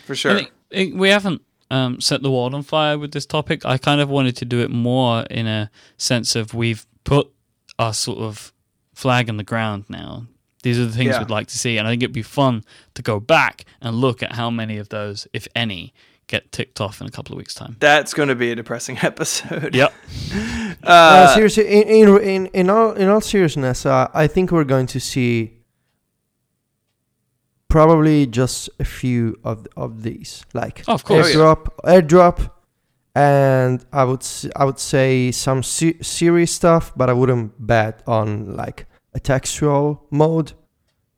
For sure. we haven't um, set the world on fire with this topic. I kind of wanted to do it more in a sense of we've put our sort of flag in the ground now. These are the things yeah. we'd like to see, and I think it'd be fun to go back and look at how many of those, if any, get ticked off in a couple of weeks' time. That's going to be a depressing episode. Yep. Uh, Uh, seriously, in, in in in all in all seriousness, uh, I think we're going to see probably just a few of of these, like Oh, of course. airdrop, airdrop, and I would s- I would say some se- serious stuff, but I wouldn't bet on like a textual mode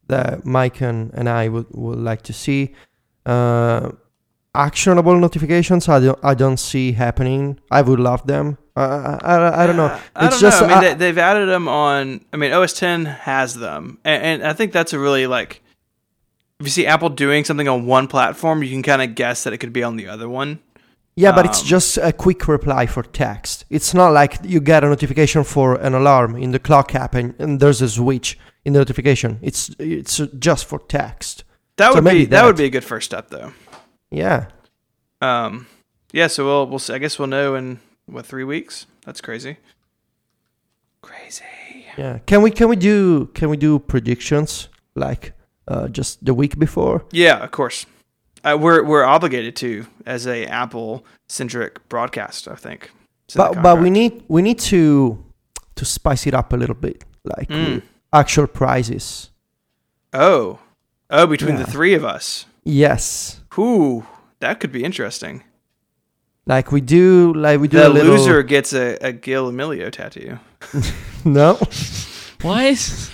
that Myke and, and I would, would like to see. Uh, actionable notifications, I don't I don't see happening. I would love them. I I, I, I don't know. I It's don't just know. I mean, I- they, they've added them on. I mean, OS 10 has them, and, and I think that's a really like. If you see Apple doing something on one platform, you can kind of guess that it could be on the other one. Yeah, but it's Um, just a quick reply for text. It's not like you get a notification for an alarm in the clock app and, and there's a switch in the notification. It's it's just for text. That So would be that. that. would be a good first step, though. Yeah. Um, yeah. So we'll we'll. see- I guess we'll know in what three weeks. That's crazy. Crazy. Yeah. Can we can we do can we do predictions like uh, just the week before? Yeah, of course. Uh, we're we're obligated to as a Apple centric broadcast. I think. It's in the But but we need we need to to spice it up a little bit, like Mm. actual prizes. Oh, oh, between Yeah. the three of us. Yes. Whoo, that could be interesting. Like we do like we do The a little loser gets a, a Gil Amelio tattoo. No. Why is?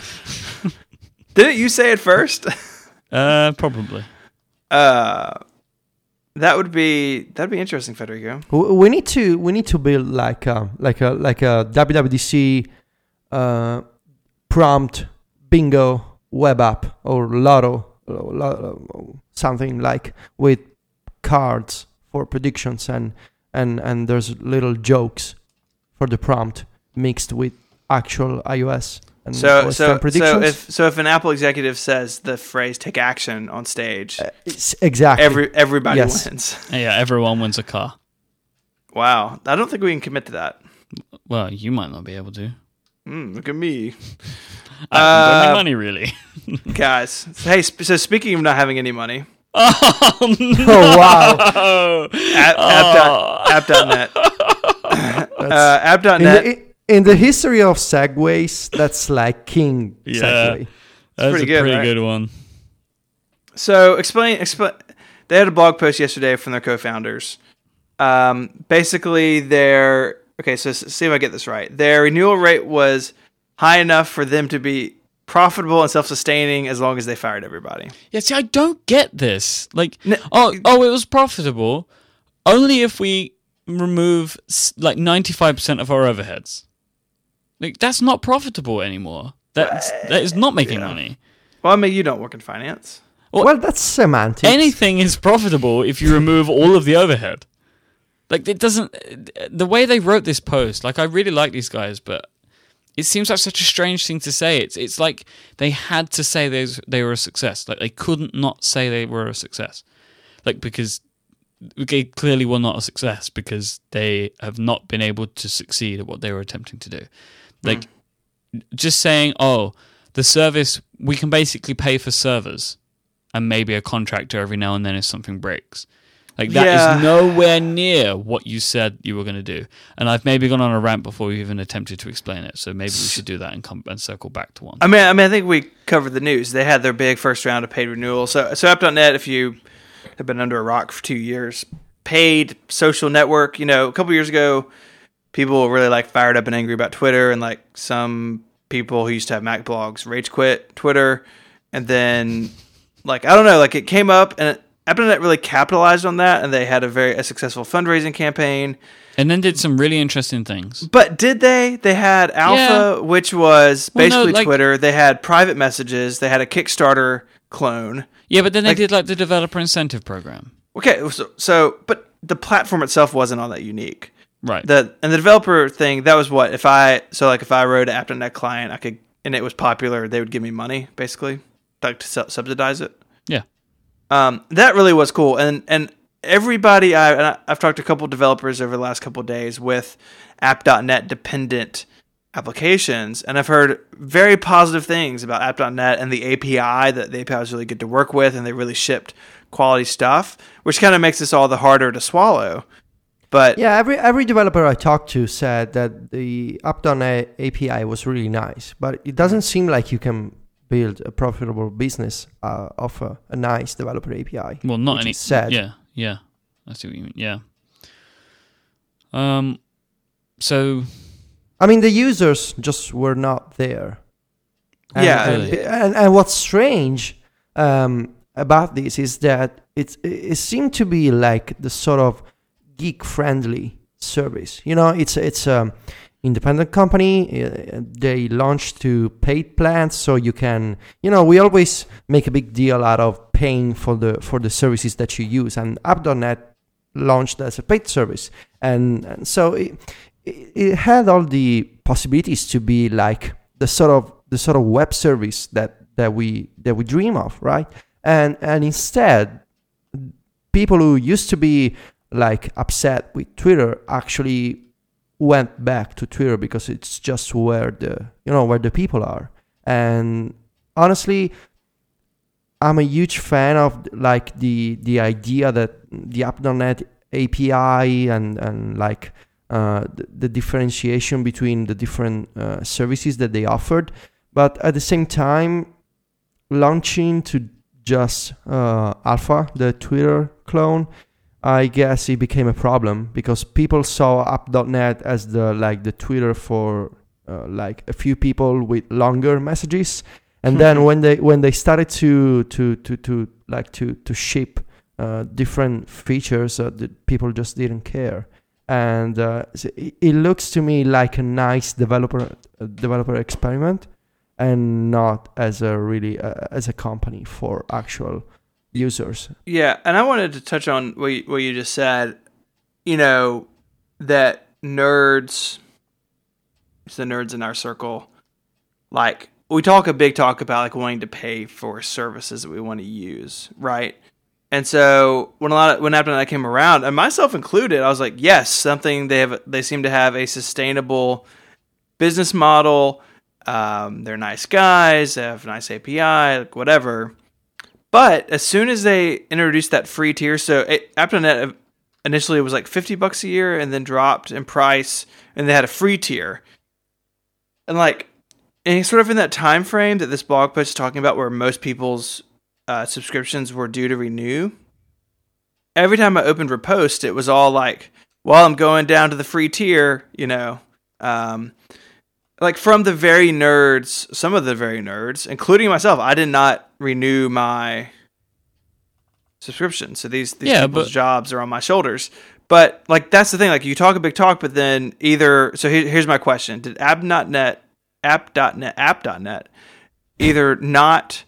Didn't you say it first? Uh, probably. uh, that would be that'd be interesting, Federico. We need to we need to build like a like a like a WWDC uh, prompt bingo web app or lotto, lo- something like with cards for predictions and and and there's little jokes for the prompt mixed with actual iOS and So OS so 10 so if so if an Apple executive says the phrase "take action" on stage, Uh, exactly every everybody Yes. wins. Yeah, everyone wins a car. Wow, I don't think we can commit to that. Well, you might not be able to. Mm, look at me, I haven't got Uh, any money really. guys. Hey, sp- so speaking of not having any money, oh, no. Oh, wow. app, app, dot, app.net. uh, in app.net. the, in the history of segways that's like king Yeah. segway That's pretty a good, pretty right? good one. So explain, explain. They had a blog post yesterday from their co-founders. Um, basically, their okay. So see if I get this right. Their renewal rate was high enough for them to be profitable and self-sustaining as long as they fired everybody. Yeah, see, I don't get this. Like, No, oh, oh, it was profitable only if we remove like ninety five percent of our overheads. Like, that's not profitable anymore. That's that is not making Yeah. money. Well, I mean, you don't work in finance. Well, well that's semantics Anything is profitable if you remove all of the overhead. Like, it doesn't. The way they wrote this post, like, I really like these guys, but it seems like such a strange thing to say. It's it's like they had to say they they were a success. Like they couldn't not say they were a success. Like because they clearly were not a success because they have not been able to succeed at what they were attempting to do. Like just saying, oh, the service we can basically pay for servers and maybe a contractor every now and then if something breaks. Like that is Yeah. nowhere near what you said you were going to do. And I've maybe gone on a rant before we even attempted to explain it. So maybe we should do that and come and circle back to one. I mean, I mean, I think we covered the news. They had their big first round of paid renewal. So, so app.net, if you have been under a rock for two years, paid social network. You know, a couple years ago, people were really like fired up and angry about Twitter, and like some people who used to have Mac blogs rage quit Twitter, and then like I don't know, like it came up and app.net really capitalized on that, and they had a very a successful fundraising campaign. And then did some really interesting things. But did they? They had Alpha, which was Well, no, basically like- Twitter. They had private messages. They had a Kickstarter clone. Yeah, but then they Like- did like the developer incentive program. Okay, so, so but the platform itself wasn't all that unique. Right. The and the developer thing that was what if I so like if I wrote an app.net client, I could and it was popular, they would give me money basically, like to su- subsidize it. yeah. Um, that really was cool, and and everybody I I've talked to a couple developers over the last couple days with app.net dependent applications, and I've heard very positive things about app.net and the API that the API was really good to work with, and they really shipped quality stuff, which kind of makes this all the harder to swallow. But Yeah, every every developer I talked to said that the app.net API was really nice, but it doesn't seem like you can build a profitable business uh, of a, a nice developer API. Well, not which any. is sad. Yeah, yeah. I see what you mean. Yeah. Um. So I mean, the users just were not there. And, Yeah, and, really. and, and what's strange um, about this is that it it seemed to be like the sort of geek friendly service. You know, it's it's a independent company. Uh, they launched to paid plans, so you can. You know, we always make a big deal out of paying for the for the services that you use, and App.net launched as a paid service, and, and so it, it it had all the possibilities to be like the sort of the sort of web service that that we that we dream of, right? And and instead, people who used to be like upset with Twitter actually went back to Twitter because it's just where the you know where the people are. And honestly, I'm a huge fan of like the the idea that the app.net API and and like uh, the, the differentiation between the different uh, services that they offered, but at the same time, launching to just uh, Alpha, the Twitter clone, I guess it became a problem because people saw app.net as the like the Twitter for uh, like a few people with longer messages, and then when they when they started to to to to like to to ship uh, different features, uh, the people just didn't care, and uh, it, it looks to me like a nice developer uh, developer experiment, and not as a really uh, as a company for actual users. Yeah, and I wanted to touch on what you, what you just said. You know that nerds, it's the nerds in our circle. Like we talk a big talk about like wanting to pay for services that we want to use, right? And so when a lot of when AppNet came around, and myself included, I was like, yes, something they have. They seem to have a sustainable business model. Um, they're nice guys. They have nice API, like whatever. But as soon as they introduced that free tier, so it, App.net initially was like fifty bucks a year, and then dropped in price, and they had a free tier, and like, and sort of in that time frame that this blog post is talking about, where most people's uh, subscriptions were due to renew. Every time I opened Riposte, it was all like, "Well, I'm going down to the free tier," you know. Um, like from the very nerds, some of the very nerds, including myself, I did not renew my subscription. So these these Yeah, people's but- jobs are on my shoulders. But like that's the thing. Like you talk a big talk, but then either so here, here's my question: Did app.net, app.net, app.net either not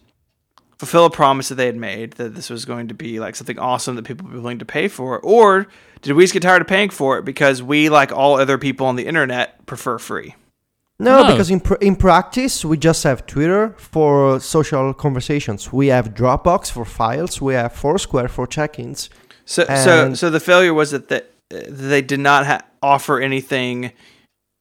fulfill a promise that they had made that this was going to be like something awesome that people would be willing to pay for, or did we just get tired of paying for it because we, like all other people on the internet, prefer free? No, No. because in pr- in practice we just have Twitter for social conversations. We have Dropbox for files. We have Foursquare for check-ins. So, so, so the failure was that the, they did not ha- offer anything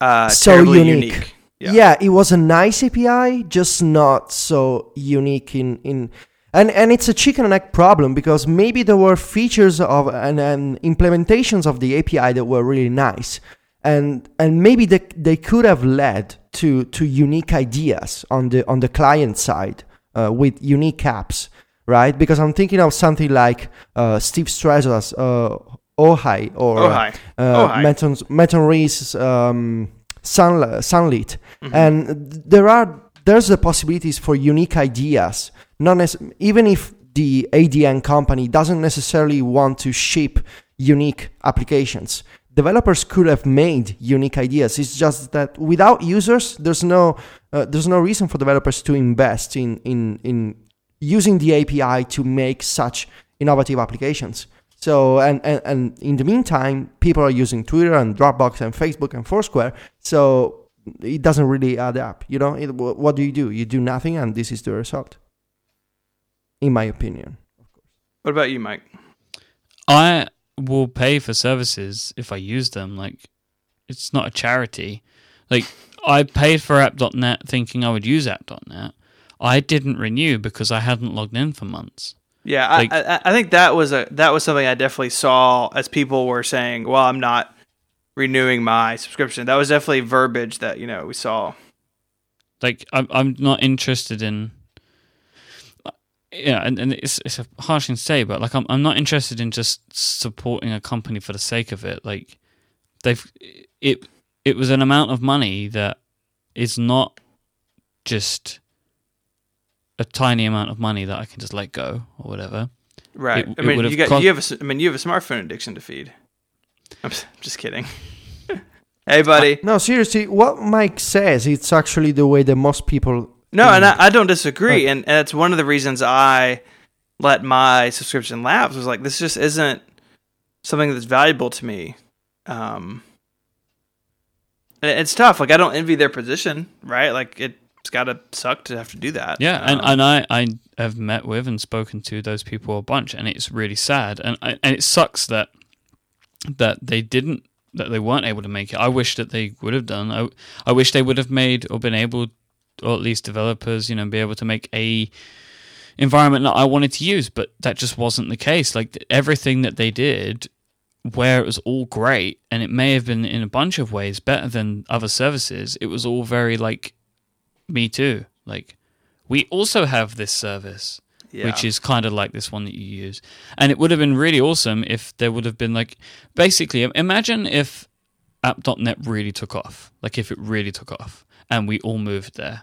uh, So terribly unique. unique. Yeah. it was a nice API, just not so unique in in. And, and it's a chicken and egg problem because maybe there were features of and, and implementations of the API that were really nice, and and maybe they, they could have led to to unique ideas on the on the client side uh, with unique apps, right? Because I'm thinking of something like uh, Steve Streza's uh, Ohai or Ohai. uh, Ohai. Manton Manton Reece um, Sun, Sunlit, Mm-hmm. and there are there's the possibilities for unique ideas. Not nec- even if the ADN company doesn't necessarily want to ship unique applications. Developers could have made unique ideas. It's just that without users, there's no uh, there's no reason for developers to invest in in in using the API to make such innovative applications. So and, and and in the meantime, people are using Twitter and Dropbox and Facebook and Foursquare. So it doesn't really add up. You know, it, what do you do? You do nothing, and this is the result. In my opinion. What about you, Myke? I will pay for services if I use them. Like, it's not a charity. Like, I paid for app.net thinking I would use app.net. I didn't renew because I hadn't logged in for months. Yeah, Like- I, I, I think that was a that was something I definitely saw as people were saying, "Well, I'm not renewing my subscription." That was definitely verbiage that you know we saw. Like I'm I'm not interested in yeah, and, and it's it's a harsh thing to say, but like I'm I'm not interested in just supporting a company for the sake of it. Like they've it it was an amount of money that is not just a tiny amount of money that I can just let go or whatever. Right. It- I mean, you got cost- you have a s- I mean, you have a smartphone addiction to feed. I'm just kidding. hey, buddy. Uh, no, seriously, what Myke says, it's actually the way that most people. No, and I, I don't disagree, and, and it's one of the reasons I let my subscription lapse. Was like this just isn't something that's valuable to me. Um, it's tough. Like I don't envy their position, right? Like it's got to suck to have to do that. Yeah, and, Um, and I, I have met with and spoken to those people a bunch, and it's really sad, and I, and it sucks that that they didn't that they weren't able to make it. I wish that they would have done. I I wish they would have made or been able, or at least developers, you know, be able to make a environment that I wanted to use, but that just wasn't the case. Like everything that they did where it was all great and it may have been in a bunch of ways better than other services it was all very like me too like we also have this service yeah. which is kind of like this one that you use and it would have been really awesome if there would have been like basically imagine if app.net really took off like if it really took off and we all moved there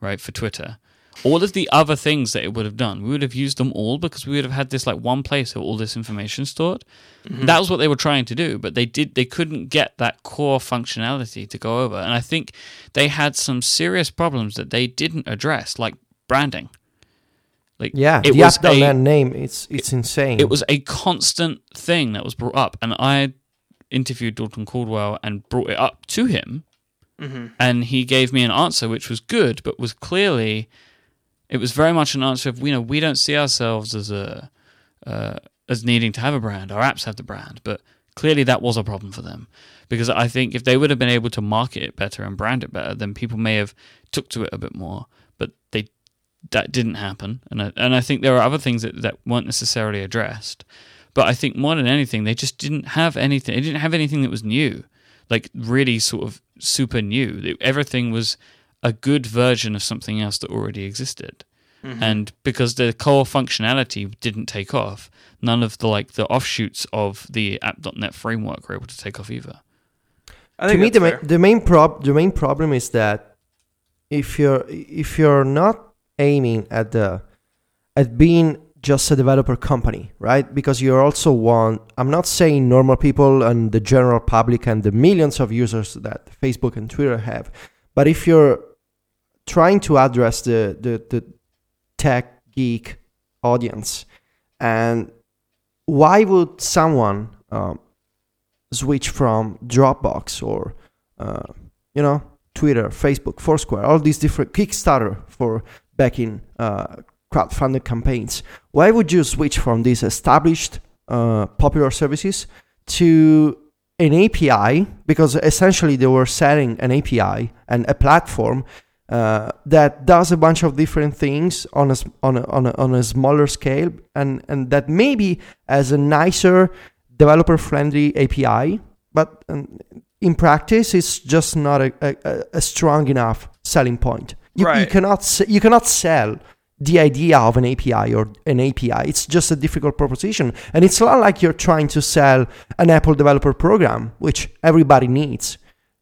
right for twitter. All of the other things that it would have done we would have used them all because we would have had this like one place where all this information stored. Mm-hmm. That was what they were trying to do but they did they couldn't get that core functionality to go over. And i think they had some serious problems that they didn't address like branding. Like Yeah, it the was app.net a, name, it's it's insane. it was a constant thing that was brought up and i interviewed dalton caldwell and brought it up to him Mhm. and he gave me an answer which was good but was clearly it was very much an answer of you know we don't see ourselves as a uh, as needing to have a brand. Our apps have the brand but clearly that was a problem for them. Because i think if they would have been able to market it better and brand it better then people may have took to it a bit more. But they that didn't happen. And I, and I think there are other things that, that weren't necessarily addressed. But I think more than anything they just didn't have anything they didn't have anything that was new like really sort of super new. Everything was a good version of something else that already existed. And because the core functionality didn't take off none of the like the offshoots of the app.net framework were able to take off either. I to think me, the, ma- the main prob the main problem is that if you're if you're not aiming at the at being just a developer company, right? Because you're also one. I'm not saying normal people and the general public and the millions of users that Facebook and Twitter have, but if you're trying to address the the, the tech geek audience, and why would someone um, switch from Dropbox or uh, you know Twitter, Facebook, Foursquare, all these different Kickstarter for backing uh, crowdfunded campaigns. Why would you switch from these established uh, popular services to an API? Because essentially they were selling an API and a platform uh, that does a bunch of different things on a, on a, on a, on a smaller scale and, and that maybe has a nicer developer friendly API, but um, in practice, it's just not a, a, a strong enough selling point. You, you cannot you cannot sell the idea of an API or an API. It's just a difficult proposition, and it's not like you're trying to sell an Apple developer program, which everybody needs.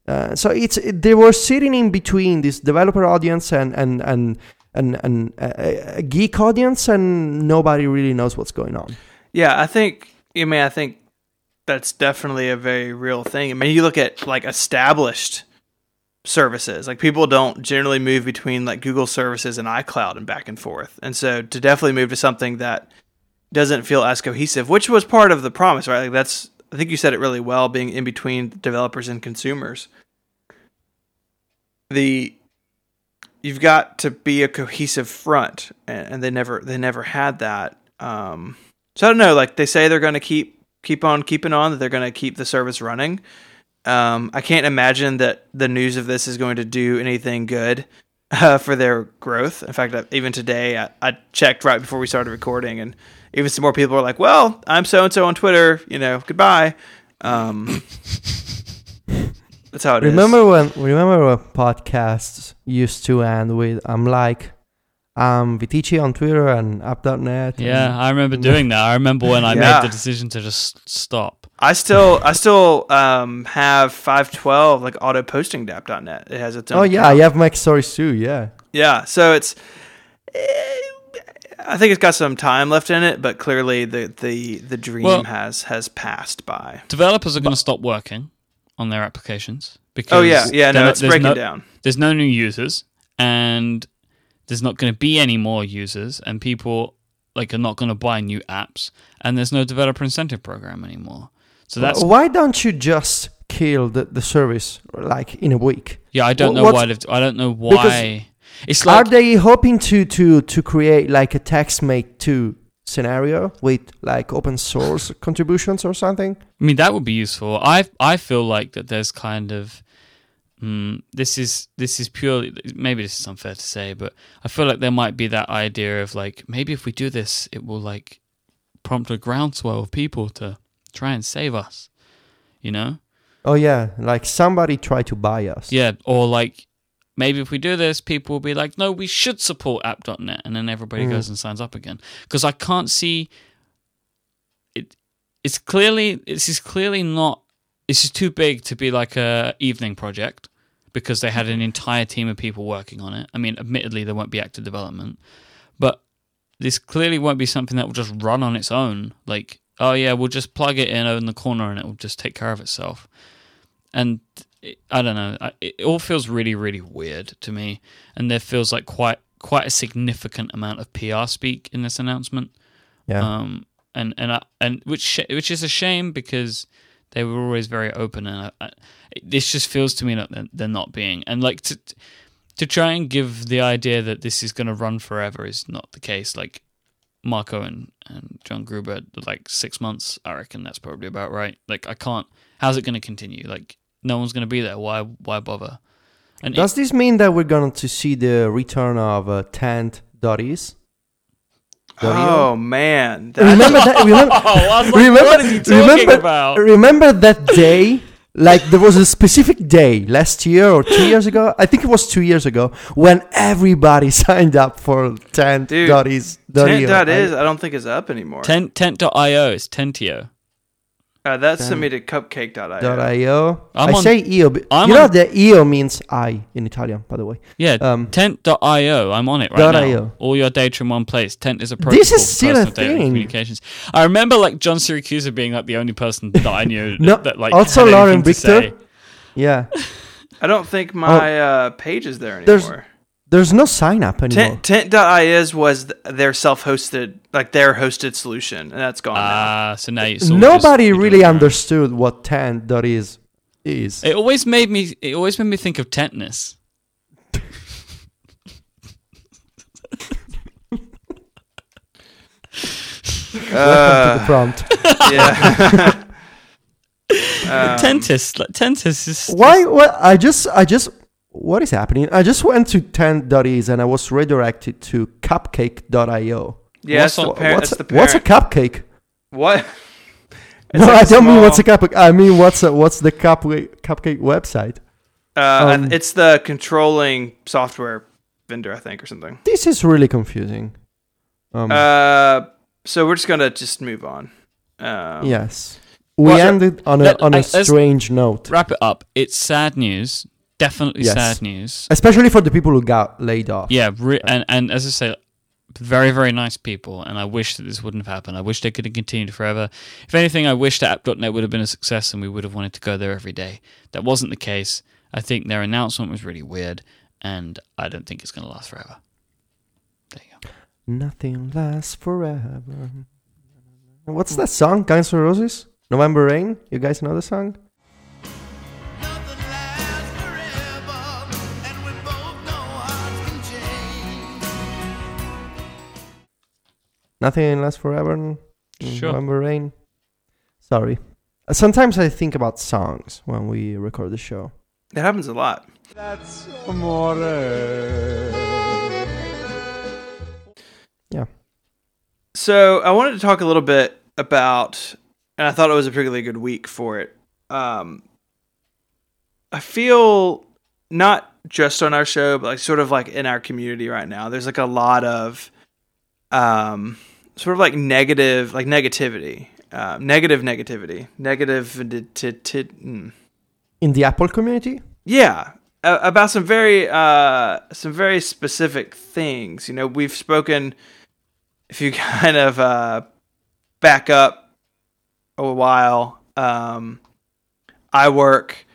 Uh, so it's it, they were sitting in between this developer audience and and and and, and a, a geek audience, and nobody really knows what's going on. Yeah, I think. I mean, I think that's definitely a very real thing. I mean, you look at like established services. Like people don't generally move between like Google services and iCloud and back and forth. And so to definitely move to something that doesn't feel as cohesive, which was part of the promise, right? Like that's I think you said it really well, being in between developers and consumers. The you've got to be a cohesive front, and, they never they never had that. Um, so I don't know. Like they say they're going to keep keep on keeping on, that they're going to keep the service running. Um, I can't imagine that the news of this is going to do anything good uh, for their growth. In fact, even today, I, I checked right before we started recording, and even some more people are like, "Well, I'm so and so on Twitter. You know, goodbye." Um, that's how it is. remember when remember when podcasts used to end with I'm like I'm Viticci on Twitter and app.net. Yeah, and- I remember doing that. I remember when I Yeah. made the decision to just stop. I still, I still um, have 512 like auto posting dap.net. It has its own. Oh yeah, account. you have Mac stories too. Yeah. Yeah, so it's. eh, I think it's got some time left in it, but clearly the the the dream Well- has has passed by. Developers are going to stop working on their applications because Oh yeah, yeah, they're no, it's there's breaking no, down. There's no new users, and there's not going to be any more users, and people like are not going to buy new apps, and there's no developer incentive program anymore. So that's Why don't you just kill the, the service like in a week? yeah. I don't know what's- why. I don't know why. It's like, Are they hoping to to to create like a TextMate 2 scenario with like open source contributions or something? I mean, that would be useful. I I feel like that there's kind of mm, this is this is purely maybe this is unfair to say, but I feel like there might be that idea of like maybe if we do this, it will like prompt a groundswell of people to try and save us. You know? Oh yeah, like somebody try to buy us. Yeah, or like maybe if we do this, people will be like, no, we should support app.net, and then everybody Mm. goes and signs up again. Because I can't see it. It's clearly this is clearly not. This is too big to be like a evening project because they had an entire team of people working on it. I mean, admittedly, there won't be active development, but this clearly won't be something that will just run on its own. Like, oh yeah, we'll just plug it in in the corner and it will just take care of itself. And it, I don't know. I- It all feels really, really weird to me, and there feels like quite quite a significant amount of PR speak in this announcement. Yeah. Um, and and I, and which which is a shame because they were always very open, and I, I, this just feels to me that they're- they're not being. And like to to try and give the idea that this is going to run forever is not the case. Like Marco and, and John Gruber, like six months, I reckon that's probably about right. Like I can't. How's it going to continue? Like no one's going to be there. Why why bother? And it- Does this mean that we're going to see the return of uh, tent.is? Oh man, that, Remember that? Remember, Oh, I was like, remember, what is he talking remember, about? remember that day? Like there was a specific day last year or two years ago. I think it was two years ago when everybody signed up for tent.is. Dude, tent dot is I don't think it's up anymore. Tent tent.io is Tentio. Uh, that sent Tent. me to cupcake.io. Io. I'm I on- say io. but- I'm you know on- that io means I in Italian, by the way. Yeah, Um, tent.io. I'm on it right now. IO. All your data in one place. Tent is a protocol This is for still a personal data thing. communications. I remember like John Siracusa being like the only person that I knew No, that like also Lauren Victor. say. Yeah. I don't think my uh, page is there Oh. There's- anymore. There's no sign up anymore. Tent tent.is was their self-hosted, like their hosted solution, and that's gone now. Ah, so now you sort Nobody really doing your own. understood what tent.is is. It always made me. It always made me think of tetanus. Welcome to Uh, the prompt. yeah. Um, Tentis, like, tentis is Why? What? I just, I just, what is happening? I just went to Ten tent.is and I was redirected to cupcake.io. Yeah, it's What's the, a- par- what's, it's the a, what's a cupcake? What? It's no, like I a don't mean what's a cupcake. I mean what's a, what's the cupcake cupcake website? Uh, um, it's the controlling software vendor, I think, or something. This is really confusing. Um, Uh, so we're just gonna just move on. Um, yes, we well, ended on a let- on a I- strange note, wrap it up. It's sad news. Definitely Yes. sad news. especially for the people who got laid off. Yeah, re- and and as I say, very very nice people, and I wish that this wouldn't have happened. I wish they could have continued forever. If anything, I wish that App.net would have been a success, and we would have wanted to go there every day. That wasn't the case. I think their announcement was really weird, and I don't think it's going to last forever. There you go. Nothing lasts forever. What's that song? Guns N' Roses? November Rain? You guys know the song? Nothing lasts forever. Sure. November Rain. Sorry. Sometimes I think about songs when we record the show. That happens a lot. That's amore. Yeah. So I wanted to talk a little bit about, and I thought it was a particularly good week for it. Um, I feel not just on our show, but like sort of like in our community right now. There's like a lot of, um, sort of like negative, like negativity, um, negative negativity, negative. t- t- mm. In the Apple community? Yeah, uh, about some very uh, some very specific things. You know, we've spoken. If you kind of uh, back up a while, um, I work.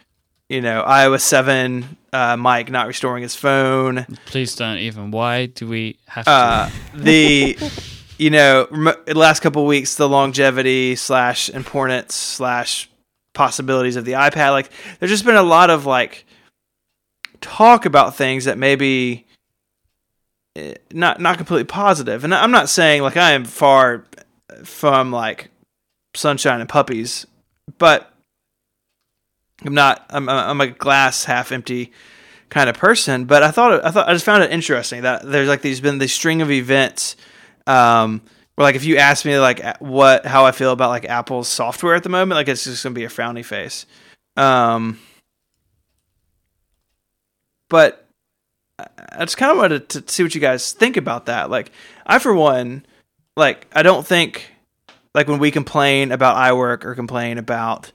You know, iOS seven. Uh, Myke not restoring his phone. Please don't even. Why do we have to? Uh, the you know rem- the last couple of weeks the longevity slash importance slash possibilities of the iPad. Like, there's just been a lot of like talk about things that maybe eh, not not completely positive. And I'm not saying like I am far from like sunshine and puppies, but I'm not. I'm I'm a glass half empty kind of person. But I thought I thought I just found it interesting that there's like these been this string of events. Um, where like if you ask me like what how I feel about like Apple's software at the moment, like it's just gonna be a frowny face. Um, but I- I just kind of wanted to see what you guys think about that. Like I for one, like I don't think like when we complain about iWork or complain about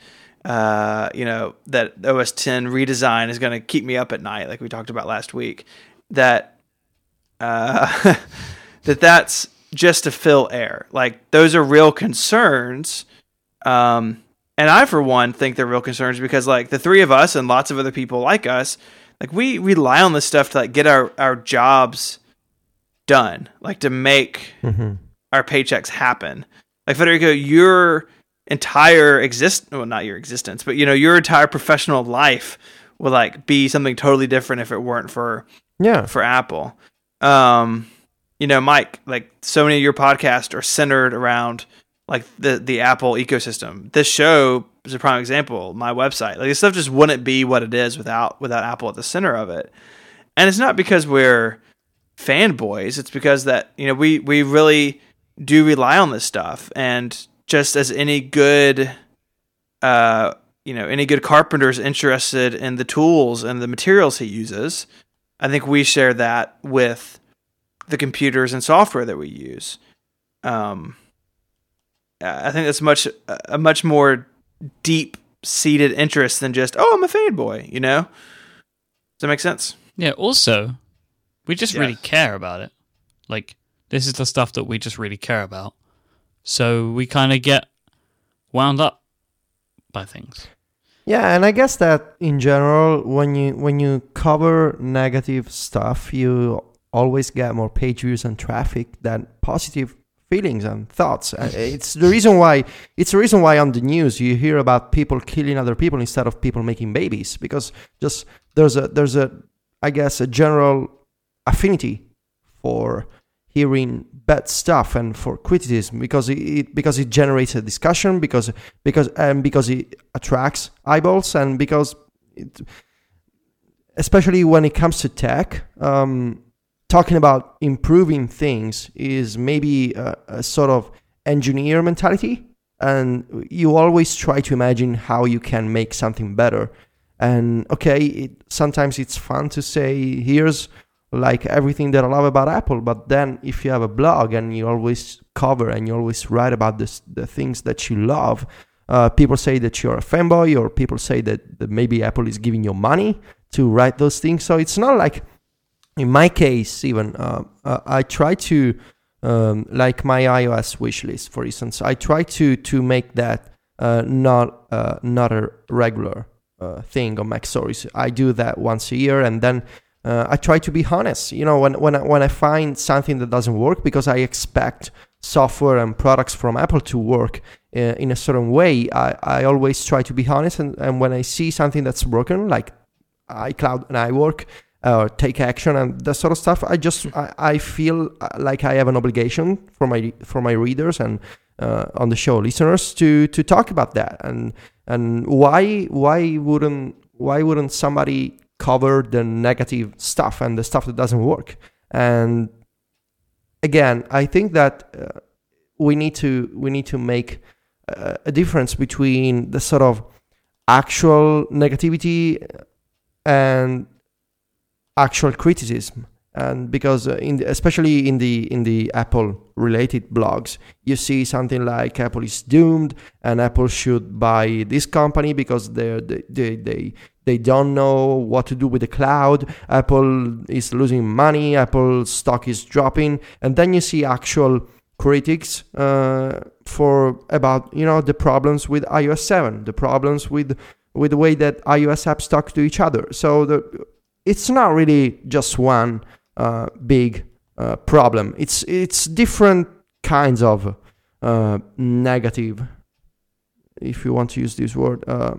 uh, you know that OS 10 redesign is going to keep me up at night, like we talked about last week, that uh, that that's just to fill air. Like those are real concerns. Um, and I, for one, think they're real concerns because like the three of us and lots of other people like us, like we rely on this stuff to like get our our jobs done, like to make our paychecks happen. Like Federico, your entire exist well not your existence, but you know, your entire professional life would like be something totally different if it weren't for Yeah. for Apple. Um, you know, Myke, like so many of your podcasts are centered around like the the Apple ecosystem. This show is a prime example. My website, like this stuff, just wouldn't be what it is without without Apple at the center of it. And it's not because we're fanboys. It's because that you know we we really do rely on this stuff. And just as any good, uh, you know, any good carpenter is interested in the tools and the materials he uses, I think we share that with the computers and software that we use. Um, I think that's much a much more deep seated interest than just oh I'm a fanboy. You know, does that make sense? Yeah. Also, we just Yeah. really care about it. Like this is the stuff that we just really care about. So we kind of get wound up by things. Yeah, and I guess that in general, when you when you cover negative stuff, you always get more page views and traffic than positive feelings and thoughts. Uh, it's the reason why it's the reason why on the news you hear about people killing other people instead of people making babies because just there's a there's a I guess a general affinity for hearing bad stuff and for criticism because it, because it generates a discussion because because and because it attracts eyeballs and because it, especially when it comes to tech um, talking about improving things is maybe a, a sort of engineer mentality. And you always try to imagine how you can make something better. And okay it, sometimes it's fun to say here's like everything that I love about Apple. But then if you have a blog and you always cover and you always write about this, the things that you love, uh, people say that you're a fanboy or people say that, that maybe Apple is giving you money to write those things. So it's not like, in my case, even uh, uh, I try to, um, like my iOS wish list, for instance, I try to to make that uh, not uh, not a regular uh, thing on Mac Stories. I do that once a year, and then uh, I try to be honest. You know, when when I, when I find something that doesn't work, because I expect software and products from Apple to work uh, in a certain way, I, I always try to be honest. And, and when I see something that's broken, like iCloud and iWork, or take action and that sort of stuff, I just I, I feel uh, like I have an obligation for my for my readers and uh, on the show listeners to to talk about that and and why why wouldn't why wouldn't somebody cover the negative stuff and the stuff that doesn't work. And again i think that uh, we need to we need to make uh, a difference between the sort of actual negativity and actual criticism and because uh, in the, especially in the in the apple related blogs you see something like apple is doomed and apple should buy this company because they they they they don't know what to do with the cloud apple is losing money apple stock is dropping and then you see actual critics uh, for about you know the problems with iOS 7, the problems with with the way that iOS apps talk to each other. So the it's not really just one uh, big uh, problem. It's it's different kinds of uh, negative, if you want to use this word, uh,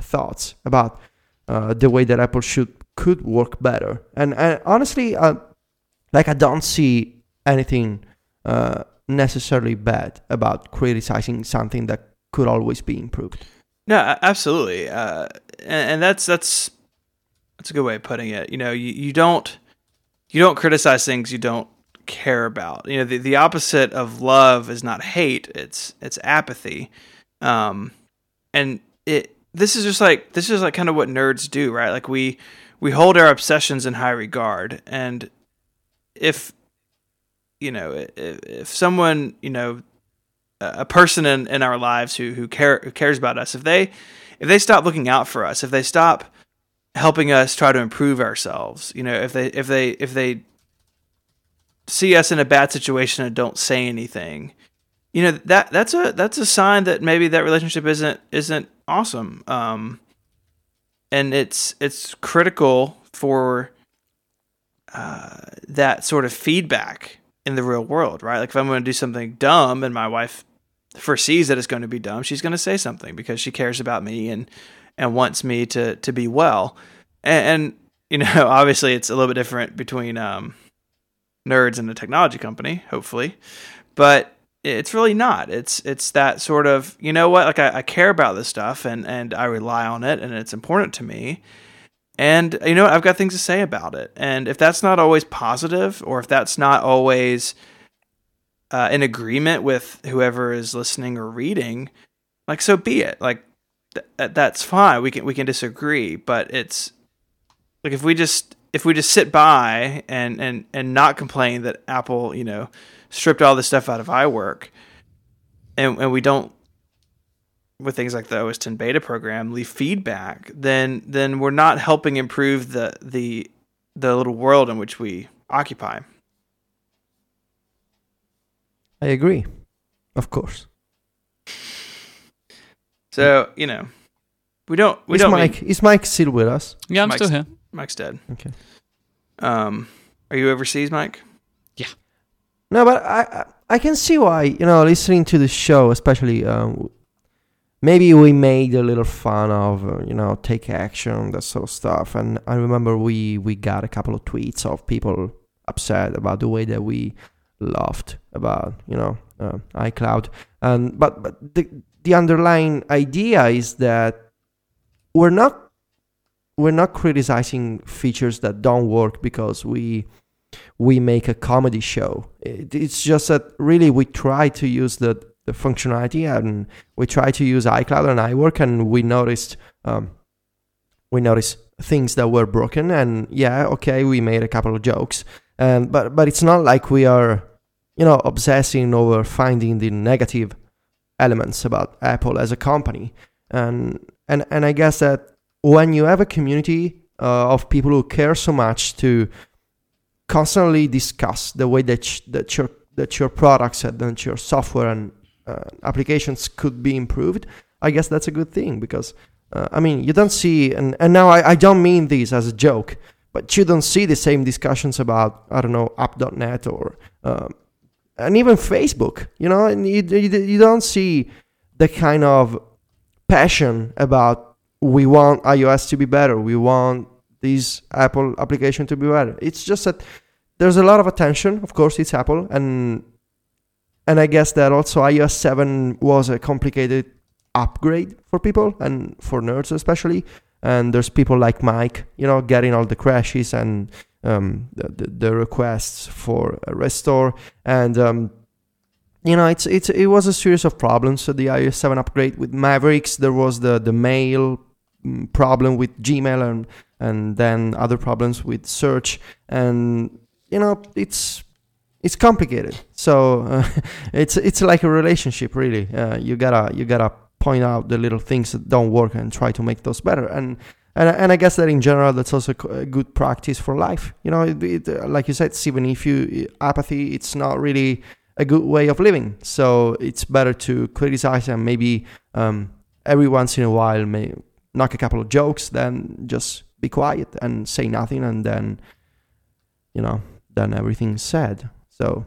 thoughts about uh, the way that Apple should could work better. And, and honestly, like I don't see anything necessarily bad about criticizing something that could always be improved. No, absolutely, and, and that's that's that's a good way of putting it. You know, you, you don't you don't criticize things you don't care about. You know, the, the opposite of love is not hate; it's it's apathy. Um, and it this is just like this is like kind of what nerds do, right? Like we we hold our obsessions in high regard, and if you know if, if someone you know a person in, in our lives who who care who cares about us if they if they stop looking out for us if they stop helping us try to improve ourselves you know if they if they if they see us in a bad situation and don't say anything you know that that's a that's a sign that maybe that relationship isn't isn't awesome um and it's it's critical for uh, that sort of feedback in the real world, right? Like if I'm going to do something dumb and my wife foresees that it's going to be dumb, she's going to say something because she cares about me and and wants me to to be well. And, and you know, obviously, it's a little bit different between um, nerds and a technology company, hopefully, but it's really not. It's it's that sort of you know what? Like I, I care about this stuff and and I rely on it and it's important to me. And you know what? I've got things to say about it. And if that's not always positive, or if that's not always uh, in agreement with whoever is listening or reading, like so be it. Like th- uh, that's fine. We can we can disagree, but it's like if we just if we just sit by and and and not complain that Apple, you know, stripped all this stuff out of iWork, and and we don't with things like the OS 10 beta program leave feedback, then then we're not helping improve the the the little world in which we occupy. I agree, of course. So you know, we don't we is don't. Myke is Myke still with us? Yeah, I'm Myke's- still here. Myke's dead. Okay. Um, are you overseas, Myke? Yeah. No, but I I- I can see why you know listening to the show, especially um, maybe we made a little fun of uh, you know take action that sort of stuff, and I remember we we got a couple of tweets of people upset about the way that we laughed about you know uh, iCloud, and but but the the underlying idea is that we're not we're not criticizing features that don't work because we we make a comedy show. It, it's just that really we try to use the, the functionality and we try to use iCloud and iWork and we noticed um, we noticed things that were broken and yeah okay we made a couple of jokes and but but it's not like we are you know obsessing over finding the negative elements about Apple as a company. And and and I guess that when you have a community uh, of people who care so much to constantly discuss the way that sh- that your that your products and that your software and uh, applications could be improved, I guess that's a good thing because uh, I mean you don't see and and now I, I don't mean this as a joke, but you don't see the same discussions about I don't know app.net or um, and even Facebook, you know, and you, you you don't see the kind of passion about we want iOS to be better, we want this Apple application to be better. It's just that there's a lot of attention. Of course, it's Apple, and and I guess that also iOS 7 was a complicated upgrade for people and for nerds especially. And there's people like Myke, you know, getting all the crashes and um, the, the, requests for a restore. And um, you know, it's it's it was a series of problems. So the iOS 7 upgrade with Mavericks, there was the the mail mm, problem with Gmail and and then other problems with search and you know it's it's complicated so uh, it's it's like a relationship really uh, you gotta you gotta point out the little things that don't work and try to make those better and and, and I guess that in general that's also a good practice for life. You know it, it, like you said Stephen if you apathy it's not really a good way of living. So it's better to criticize and maybe um, every once in a while may knock a couple of jokes then just be quiet and say nothing and then you know then everything's said. So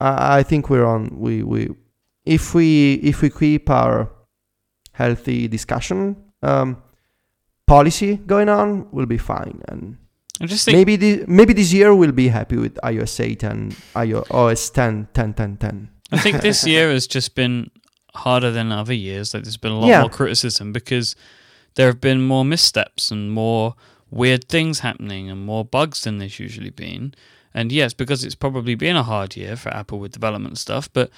I, I think we're on we we if we if we keep our healthy discussion um, policy going on we'll be fine and I just think maybe this, maybe this year we'll be happy with iOS 8 and iOS 10 10 10 10 I think this year has just been harder than other years. Like there's been a lot Yeah. more criticism because there have been more missteps and more weird things happening and more bugs than there's usually been. And yes, because it's probably been a hard year for Apple with development stuff, but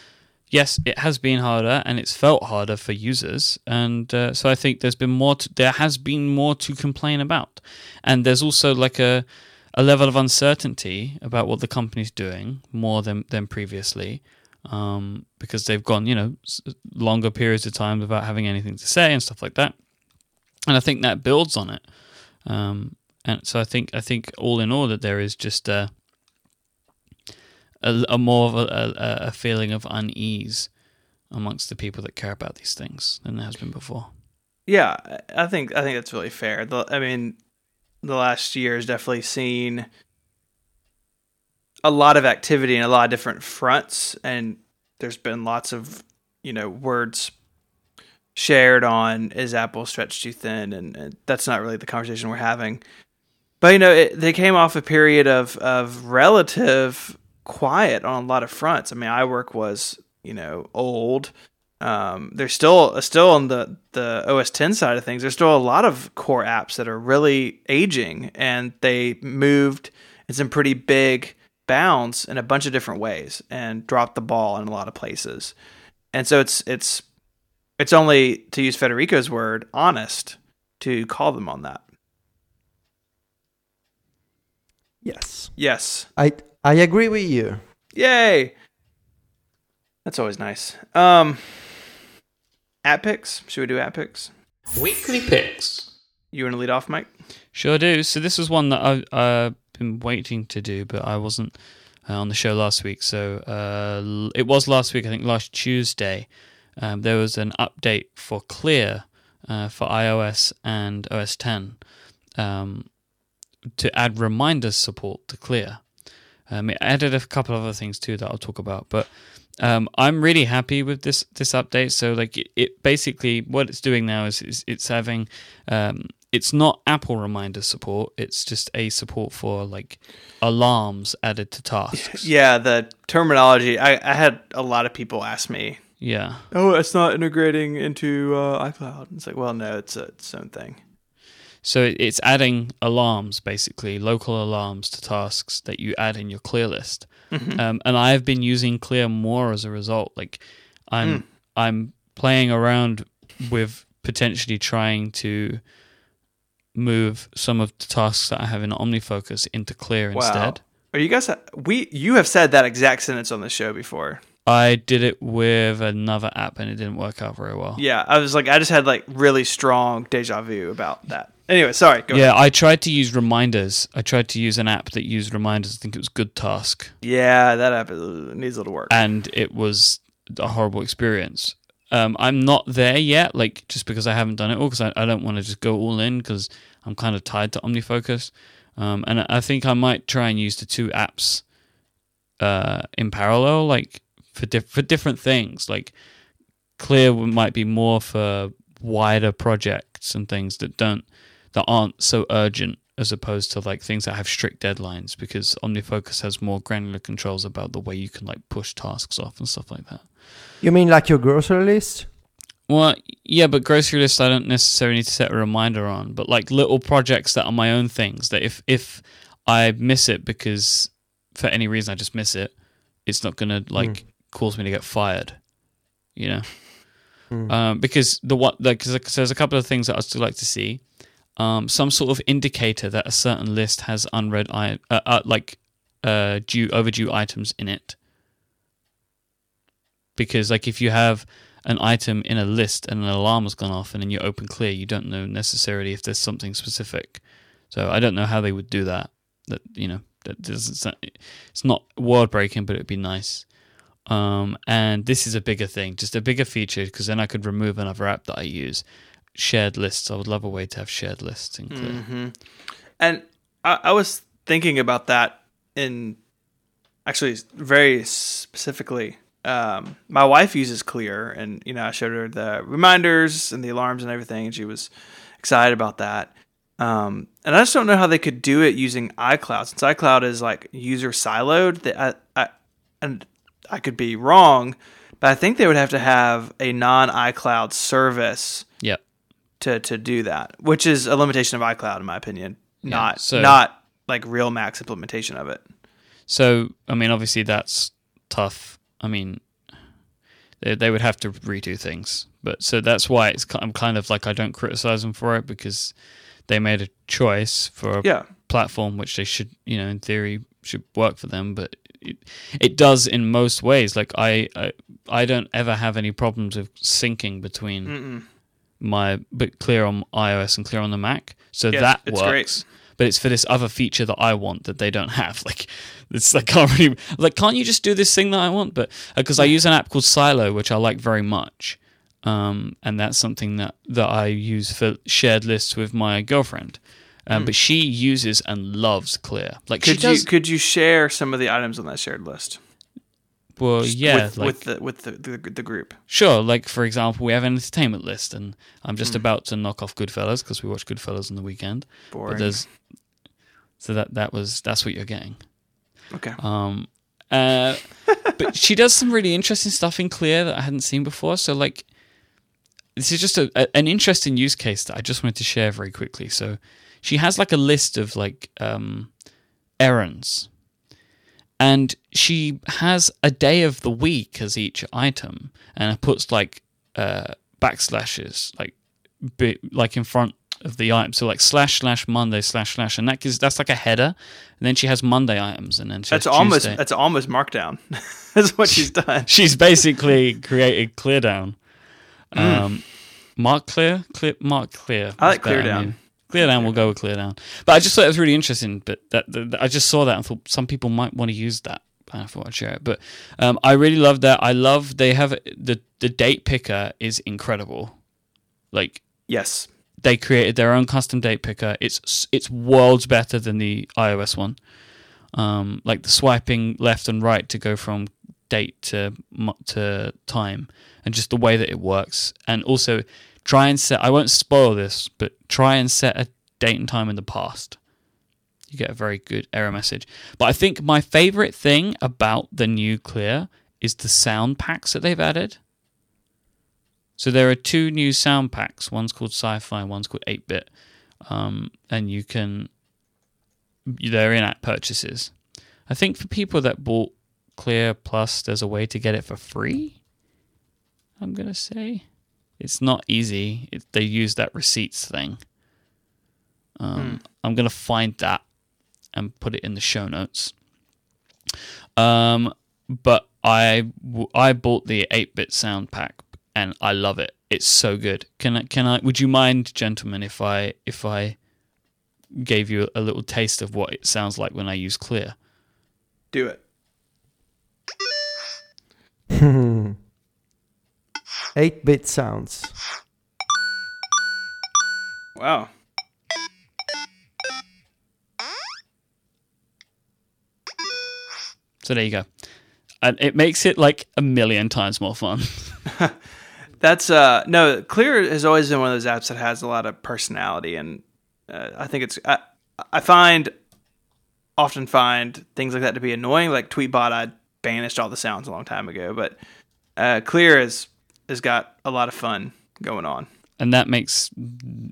yes, it has been harder and it's felt harder for users. And uh, so I think there's been more. To, there has been more to complain about, and there's also like a a level of uncertainty about what the company's doing more than than previously um, because they've gone, you know, longer periods of time without having anything to say and stuff like that. And I think that builds on it. Um, and so I think I think all in all that there is just a a, a more of a, a, feeling of unease amongst the people that care about these things than there has been before. Yeah, I think I think that's really fair. The, I mean, the last year has definitely seen a lot of activity in a lot of different fronts, and there's been lots of you know words shared on is Apple stretched too thin, and, and that's not really the conversation we're having. But you know, it, they came off a period of of relative quiet on a lot of fronts. I mean, iWork was you know old um, there's still still on the the OS 10 side of things. There's still a lot of core apps that are really aging, and they moved in some pretty big bounds in a bunch of different ways, and dropped the ball in a lot of places. And so it's it's it's only to use Federico's word, honest, to call them on that. yes Yes, i i agree with you yay! That's always nice. Um, app picks. Should we do app picks? Weekly picks. You want to lead off, Myke? Sure do. So this was one that I, I've been waiting to do, but I wasn't uh, on the show last week. So uh, it was last week, I think last Tuesday. Um, there was an update for Clear uh, for iOS and OS 10 um, to add reminders support to Clear. Um, it added a couple of other things too that I'll talk about, but um, I'm really happy with this this update. So like it, it basically what it's doing now is, is it's having um, it's not Apple reminder support. It's just a support for like alarms added to tasks. Yeah, the terminology. I, I had a lot of people ask me, Yeah. "Oh, it's not integrating into uh, iCloud." It's like, well, no, it's, a, its own thing. So it's adding alarms, basically local alarms to tasks that you add in your clear list. Um, and I've been using Clear more as a result. Like I'm I'm playing around with potentially trying to move some of the tasks that I have in OmniFocus into Clear Wow. instead. Are you guys? We you have said that exact sentence on the show before. I did it with another app and it didn't work out very well. Yeah, I was like, I just had like really strong deja vu about that. Anyway, sorry. Go Yeah, ahead. I tried to use reminders. I tried to use an app that used reminders. I think it was Good Task. Yeah, that app needs a little work. and it was a horrible experience. Um, I'm not there yet, like just because I haven't done it all, because I, I don't want to just go all in because I'm kind of tied to OmniFocus. Um, and I- I think I might try and use the two apps uh, in parallel, like for diff- for different things. Like Clear might be more for wider projects and things that don't that aren't so urgent as opposed to like things that have strict deadlines because OmniFocus has more granular controls about the way you can like push tasks off and stuff like that. You mean like your grocery list? Well, yeah, but grocery list I don't necessarily need to set a reminder on, but like little projects that are my own things that if if I miss it because for any reason I just miss it, it's not gonna like hmm. Cause me to get fired, you know. Um, because the what like 'cause so there's a couple of things that I'd still like to see. Um, some sort of indicator that a certain list has unread I uh, uh, like uh due overdue items in it. Because like if you have an item in a list and an alarm has gone off and then you open clear, you don't know necessarily if there's something specific. So I don't know how they would do that. That you know that doesn't. sound- It's not world breaking, but it'd be nice. Um, and this is a bigger thing, just a bigger feature, because then I could remove another app that I use. Shared lists. I would love a way to have shared lists in Clear. Mm-hmm. And I, I was thinking about that in actually very specifically. Um, my wife uses Clear, and you know, I showed her the reminders and the alarms and everything, and she was excited about that. Um, and I just don't know how they could do it using iCloud, since iCloud is like user siloed. That I, I, and I could be wrong, but I think they would have to have a non iCloud service Yep. to to do that, which is a limitation of iCloud in my opinion. Not so- not like real Max implementation of it. So, I mean, obviously that's tough. I mean, they, they would have to redo things, but so that's why it's I'm kind of like I don't criticize them for it because they made a choice for a Yeah. platform which they should, you know, in theory should work for them, but it, it does in most ways. Like I, I, I don't ever have any problems with syncing between my but clear on iOS and clear on the Mac, so Yeah, that works great. but it's for this other feature that I want that they don't have. Like, it's like can't really like can't you just do this thing that I want? But because I use an app called Silo, which I like very much, um, and that's something that that I use for shared lists with my girlfriend. Um, But she uses and loves Clear. Like. Could she you does. could you share some of the items on that shared list? well, yeah, with, like with the with the, the the group. Sure, like for example, we have an entertainment list, and I'm just Hmm. about to knock off Goodfellas because we watched Goodfellas on the weekend. Boring. But there's so that that was that's what you're getting. Okay. Um, uh, but she does some really interesting stuff in Clear that I hadn't seen before. So like, this is just a, a, an interesting use case that I just wanted to share very quickly. So she has like a list of like um, errands, and she has a day of the week as each item, and it puts like uh, backslashes like bi- like in front of the item. So like slash slash Monday slash slash, and that gives that's like a header. And then she has Monday items, and then she That's has almost Tuesday. that's almost markdown. that's what she's done. She's basically created Cleardown. Um, Mark Clear, Clear, Mark Clear. I like is better, Cleardown. down, we'll go with Cleardown. But I just thought it was really interesting. But that, that, that- I just saw that and thought some people might want to use that. And I thought I'd share it. But um, I really love that. I love they have the the date picker is incredible. Like Yes. they created their own custom date picker. It's it's worlds better than the iOS one. Um, like the swiping left and right to go from date to to time, and just the way that it works. And also try and set. I won't spoil this, but try and set a date and time in the past. You get a very good error message. But I think my favorite thing about the new Clear is the sound packs that they've added. So there are two new sound packs. One's called Sci-Fi, one's called 8-Bit, um, and you can. They're in-app purchases. I think for people that bought Clear Plus, there's a way to get it for free. I'm gonna say it's not easy. It, they use that receipts thing. Um, I'm gonna find that and put it in the show notes. Um, but I bought the 8-bit sound pack and I love it. It's so good. Can I can I would you mind gentlemen if I if I gave you a little taste of what it sounds like when I use clear? Do it. 8 bit sounds. Wow. So there you go. And it makes it like a million times more fun. That's uh no. Clear has always been one of those apps that has a lot of personality, and uh, I think it's I, I I find often find things like that to be annoying. Like Tweetbot, I banished all the sounds a long time ago, but uh, Clear has has got a lot of fun going on. and that makes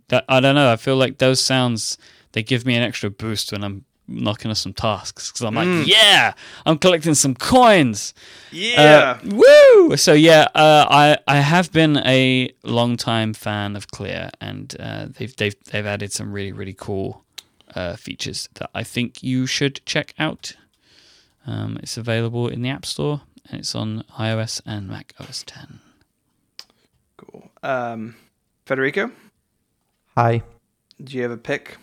that I don't know. I feel like those sounds they give me an extra boost when I'm knocking off some tasks because I'm like, yeah, I'm collecting some coins. Yeah, Uh, woo! So yeah, uh, I I have been a long time fan of Clear, and uh, they've they've they've added some really really cool uh, features that I think you should check out. Um, it's available in the App Store, and it's on iOS and Mac OS 10. Cool. Um, Federico, Hi. do you have a pick?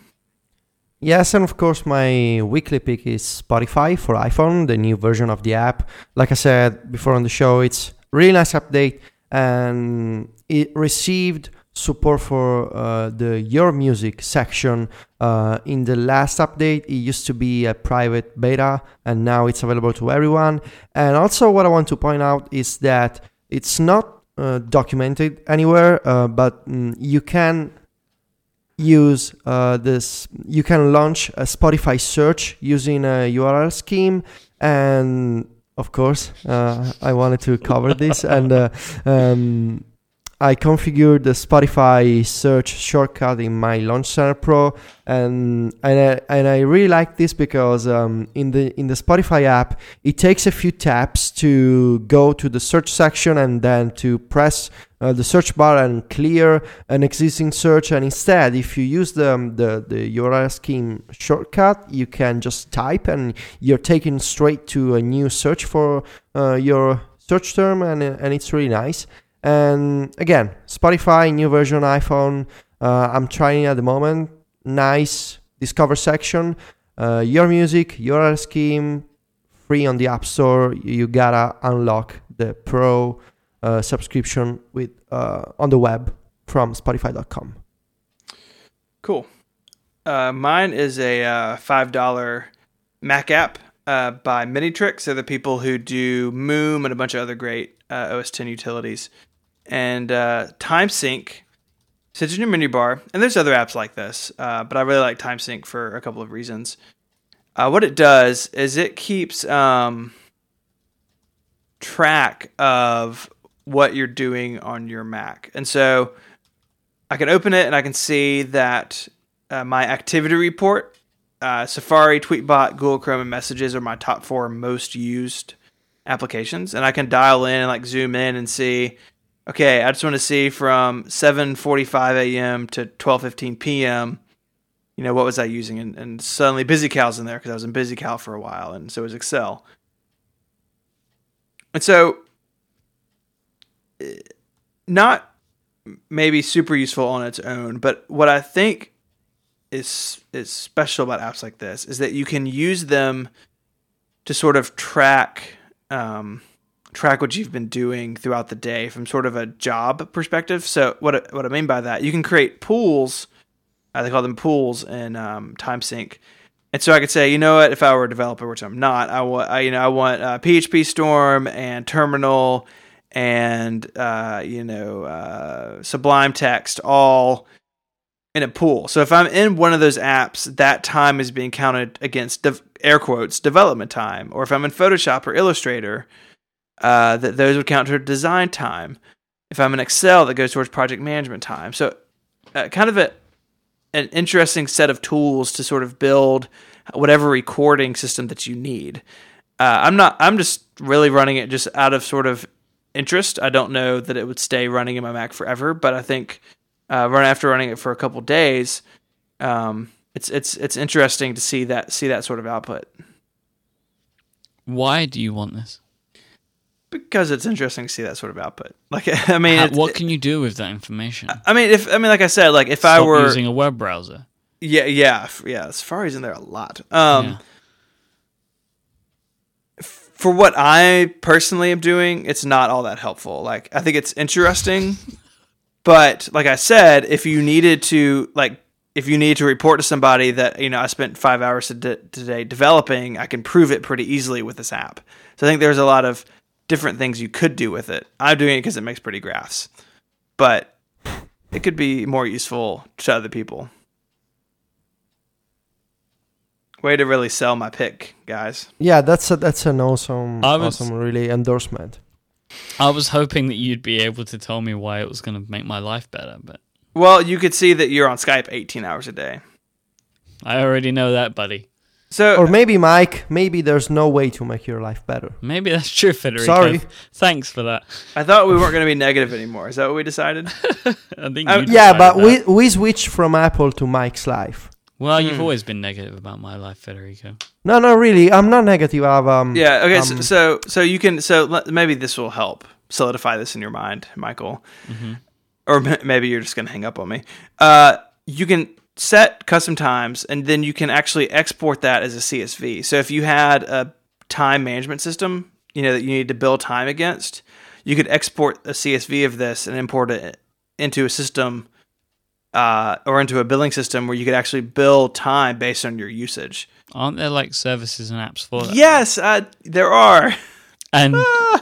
Yes, and of course, my weekly pick is Spotify for iPhone, the new version of the app. Like I said before on the show, it's really nice update, and it received support for uh, the Your Music section. Uh, in the last update, it used to be a private beta, and now it's available to everyone. And also, what I want to point out is that it's not documented anywhere, uh, but mm, you can use uh, this you can launch a spotify search using a url scheme and of course uh, i wanted to cover this and uh, um, i configured the spotify search shortcut in my launch center pro and and I, and I really like this because um, in the in the spotify app it takes a few taps to go to the search section and then to press uh, the search bar and clear an existing search. And instead if you use the, um, the the url scheme shortcut you can just type and you're taken straight to a new search for uh, your search term and and it's really nice and again spotify new version iphone uh, i'm trying at the moment nice discover section uh, your music your scheme free on the app store you gotta unlock the pro uh, subscription with uh, on the web from spotify.com Cool. Uh, mine is a uh, five dollar Mac app by Many Tricks. They're the people who do Moom and a bunch of other great OS 10 utilities. And uh, Time Sink sits in your menu bar, and there's other apps like this, uh, but I really like Time Sink for a couple of reasons. Uh, what it does is it keeps um, track of what you're doing on your Mac, and so I can open it and I can see that uh, my activity report, uh, Safari, Tweetbot, Google Chrome, and Messages are my top four most used applications, and I can dial in and like zoom in and see. Okay, I just want to see from 7:45 a.m. to 12:15 p.m. You know what was I using, and, and suddenly BusyCal's in there because I was in BusyCal for a while, and so was Excel. And so, eh, not maybe super useful on its own, but what I think is is special about apps like this is that you can use them to sort of track um, track what you've been doing throughout the day from sort of a job perspective. So what what I mean by that, you can create pools. Uh, they call them pools in um, Time Sink. And so I could say, you know what, if I were a developer, which I'm not, I want, I, you know, I want uh, PHP Storm and Terminal and uh, you know uh, Sublime Text all in a pool. So if I'm in one of those apps, that time is being counted against dev- air quotes development time. Or if I'm in Photoshop or Illustrator, uh, that those would count toward design time. If I'm in Excel, that goes towards project management time. So uh, kind of a an interesting set of tools to sort of build whatever recording system that you need. Uh, I'm not. I'm just really running it just out of sort of interest. I don't know that it would stay running in my Mac forever, but I think uh, run after running it for a couple days, um, it's it's it's interesting to see that see that sort of output Why do you want this? Because it's interesting to see that sort of output. Like I mean, How- what can you do with that information? I mean, if I mean, like I said, like if I were using a web browser. Yeah, yeah, yeah. Safari's in there a lot. Um, Yeah. For what I personally am doing, it's not all that helpful. Like, I think it's interesting, but like I said, if you needed to, like, if you need to report to somebody that you know I spent five hours today developing, I can prove it pretty easily with this app. So I think there's a lot of different things you could do with it. I'm doing it because it makes pretty graphs, but it could be more useful to other people. Way to really sell my pick, guys. Yeah, that's a, that's an awesome, was- awesome, really endorsement. I was hoping that you'd be able to tell me why it was going to make my life better, but Well, you could see that you're on Skype 18 hours a day. I already know that, buddy. So Or maybe, Myke, maybe there's no way to make your life better. Maybe that's true, Federico. Sorry. Thanks for that. I thought we weren't going to be negative anymore. Is that what we decided? I think you Yeah, but that. we we switched from Apple to Myke's life. Well, you've Hmm. always been negative about my life, Federico. No, no, really, I'm not negative. I've um, Yeah. Okay. so, um, so so you can so let, maybe this will help solidify this in your mind, Michael. Or m- maybe you're just gonna hang up on me. Uh, you can set custom times, and then you can actually export that as a CSV. So if you had a time management system, you know that you need to bill time against, you could export a CSV of this and import it into a system. Uh, or into a billing system where you could actually bill time based on your usage. Aren't there like services and apps for that? Yes, uh, there are. And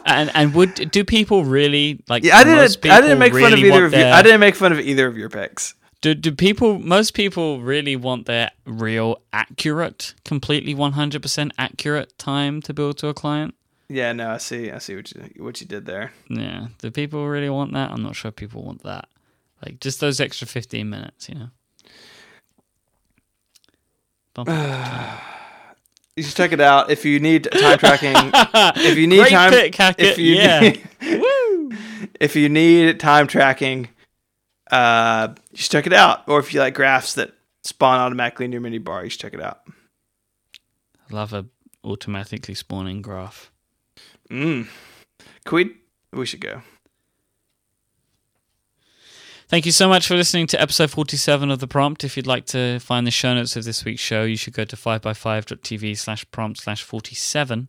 and and would do people really like? Yeah, I didn't. I didn't make fun of either of you. their- I didn't make fun of either of your picks. Do do people? Most people really want their real, accurate, completely one hundred percent accurate time to bill to a client. Yeah, no, I see. I see what you what you did there. Yeah. Do people really want that? I'm not sure people want that. Like just those extra fifteen minutes, you know. You should check it out if you need time tracking. if you need Great time, pick, if you Yeah. need, if you need time tracking, uh, you should check it out. Or if you like graphs that spawn automatically in your mini bar, you should check it out. Love a automatically spawning graph. Mm. Can we? We should go. Thank you so much for listening to episode 47 of The Prompt. If you'd like to find the show notes of this week's show, you should go to 5by5.tv slash prompt slash 47.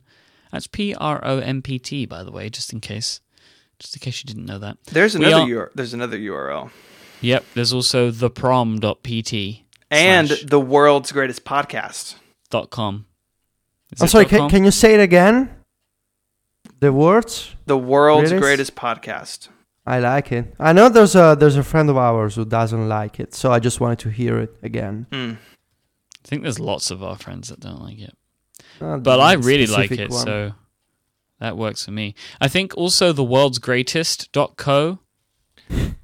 That's P R O M P T, by the way, just in case. Just in case you didn't know that. There's another are- URL. There's another URL. Yep, there's also theprom.pt And slash the world's greatest podcast. dot com. Is I'm sorry. Can, com? can you say it again? The words. The world's Greatest? greatest podcast. I like it. I know there's a there's a friend of ours who doesn't like it, so I just wanted to hear it again. Mm. I think there's lots of our friends that don't like it. Uh, But I really like it, one. so that works for me. I think also the world's greatest.co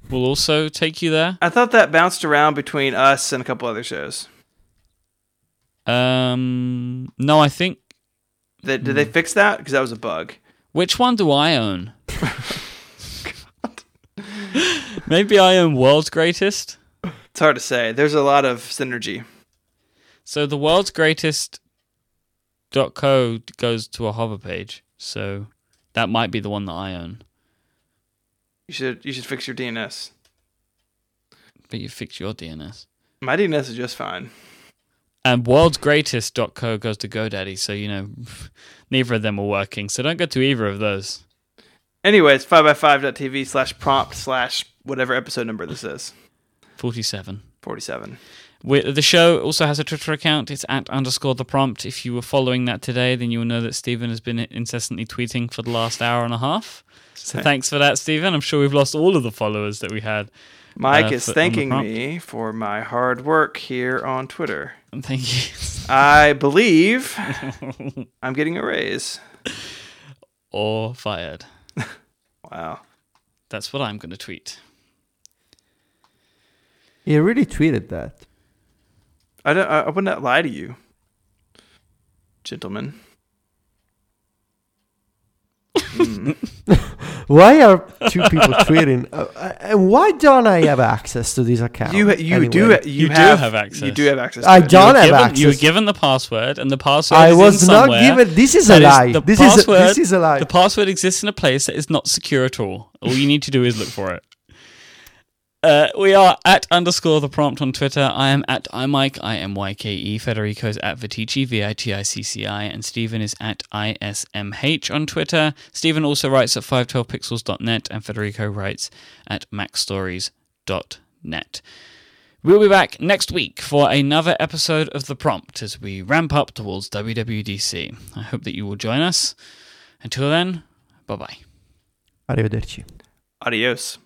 will also take you there. I thought that bounced around between us and a couple other shows. Um, no, I think. That, did they Hmm. fix that? Because that was a bug. Which one do I own? Maybe I own World's Greatest. It's hard to say. There's a lot of synergy. So the World's Greatest dot co goes to a hover page. So that might be the one that I own. You should you should fix your DNS. But you fix your DNS. My DNS is just fine. And World's Greatest dot co goes to GoDaddy. So you know, neither of them are working. So don't go to either of those. Anyways, 5by5.tv slash prompt slash whatever episode number this is. Forty-seven. 47. We, the show also has a Twitter account. It's at underscore the prompt. If you were following that today, then you will know that Stephen has been incessantly tweeting for the last hour and a half. So thanks for that, Stephen. I'm sure we've lost all of the followers that we had. Myke Uh, is for- thanking me for my hard work here on Twitter. Thank you. I believe I'm getting a raise. or fired. Wow. That's what I'm going to tweet. He really tweeted that. I don't. I would not lie to you, gentlemen. Why are two people tweeting? Uh, uh, and why don't I have access to these accounts? You you anyway? do you, You do have, have access. You do have access. I it. don't- have given, access. You were given the password, and the password is somewhere. I is was in not given. This is a lie. the This is a, this is a lie. The password exists in a place that is not secure at all. All you need to do is look for it. Uh, we are at underscore the prompt on Twitter. I am at iMyke, I M Y K E. Federico is at Viticci, V I T I C C I. And Stephen is at ISMH on Twitter. Stephen also writes at 512pixels.net, and Federico writes at macstories.net. We'll be back next week for another episode of The Prompt as we ramp up towards WWDC. I hope that you will join us. Until then, bye bye. Arrivederci. Adios.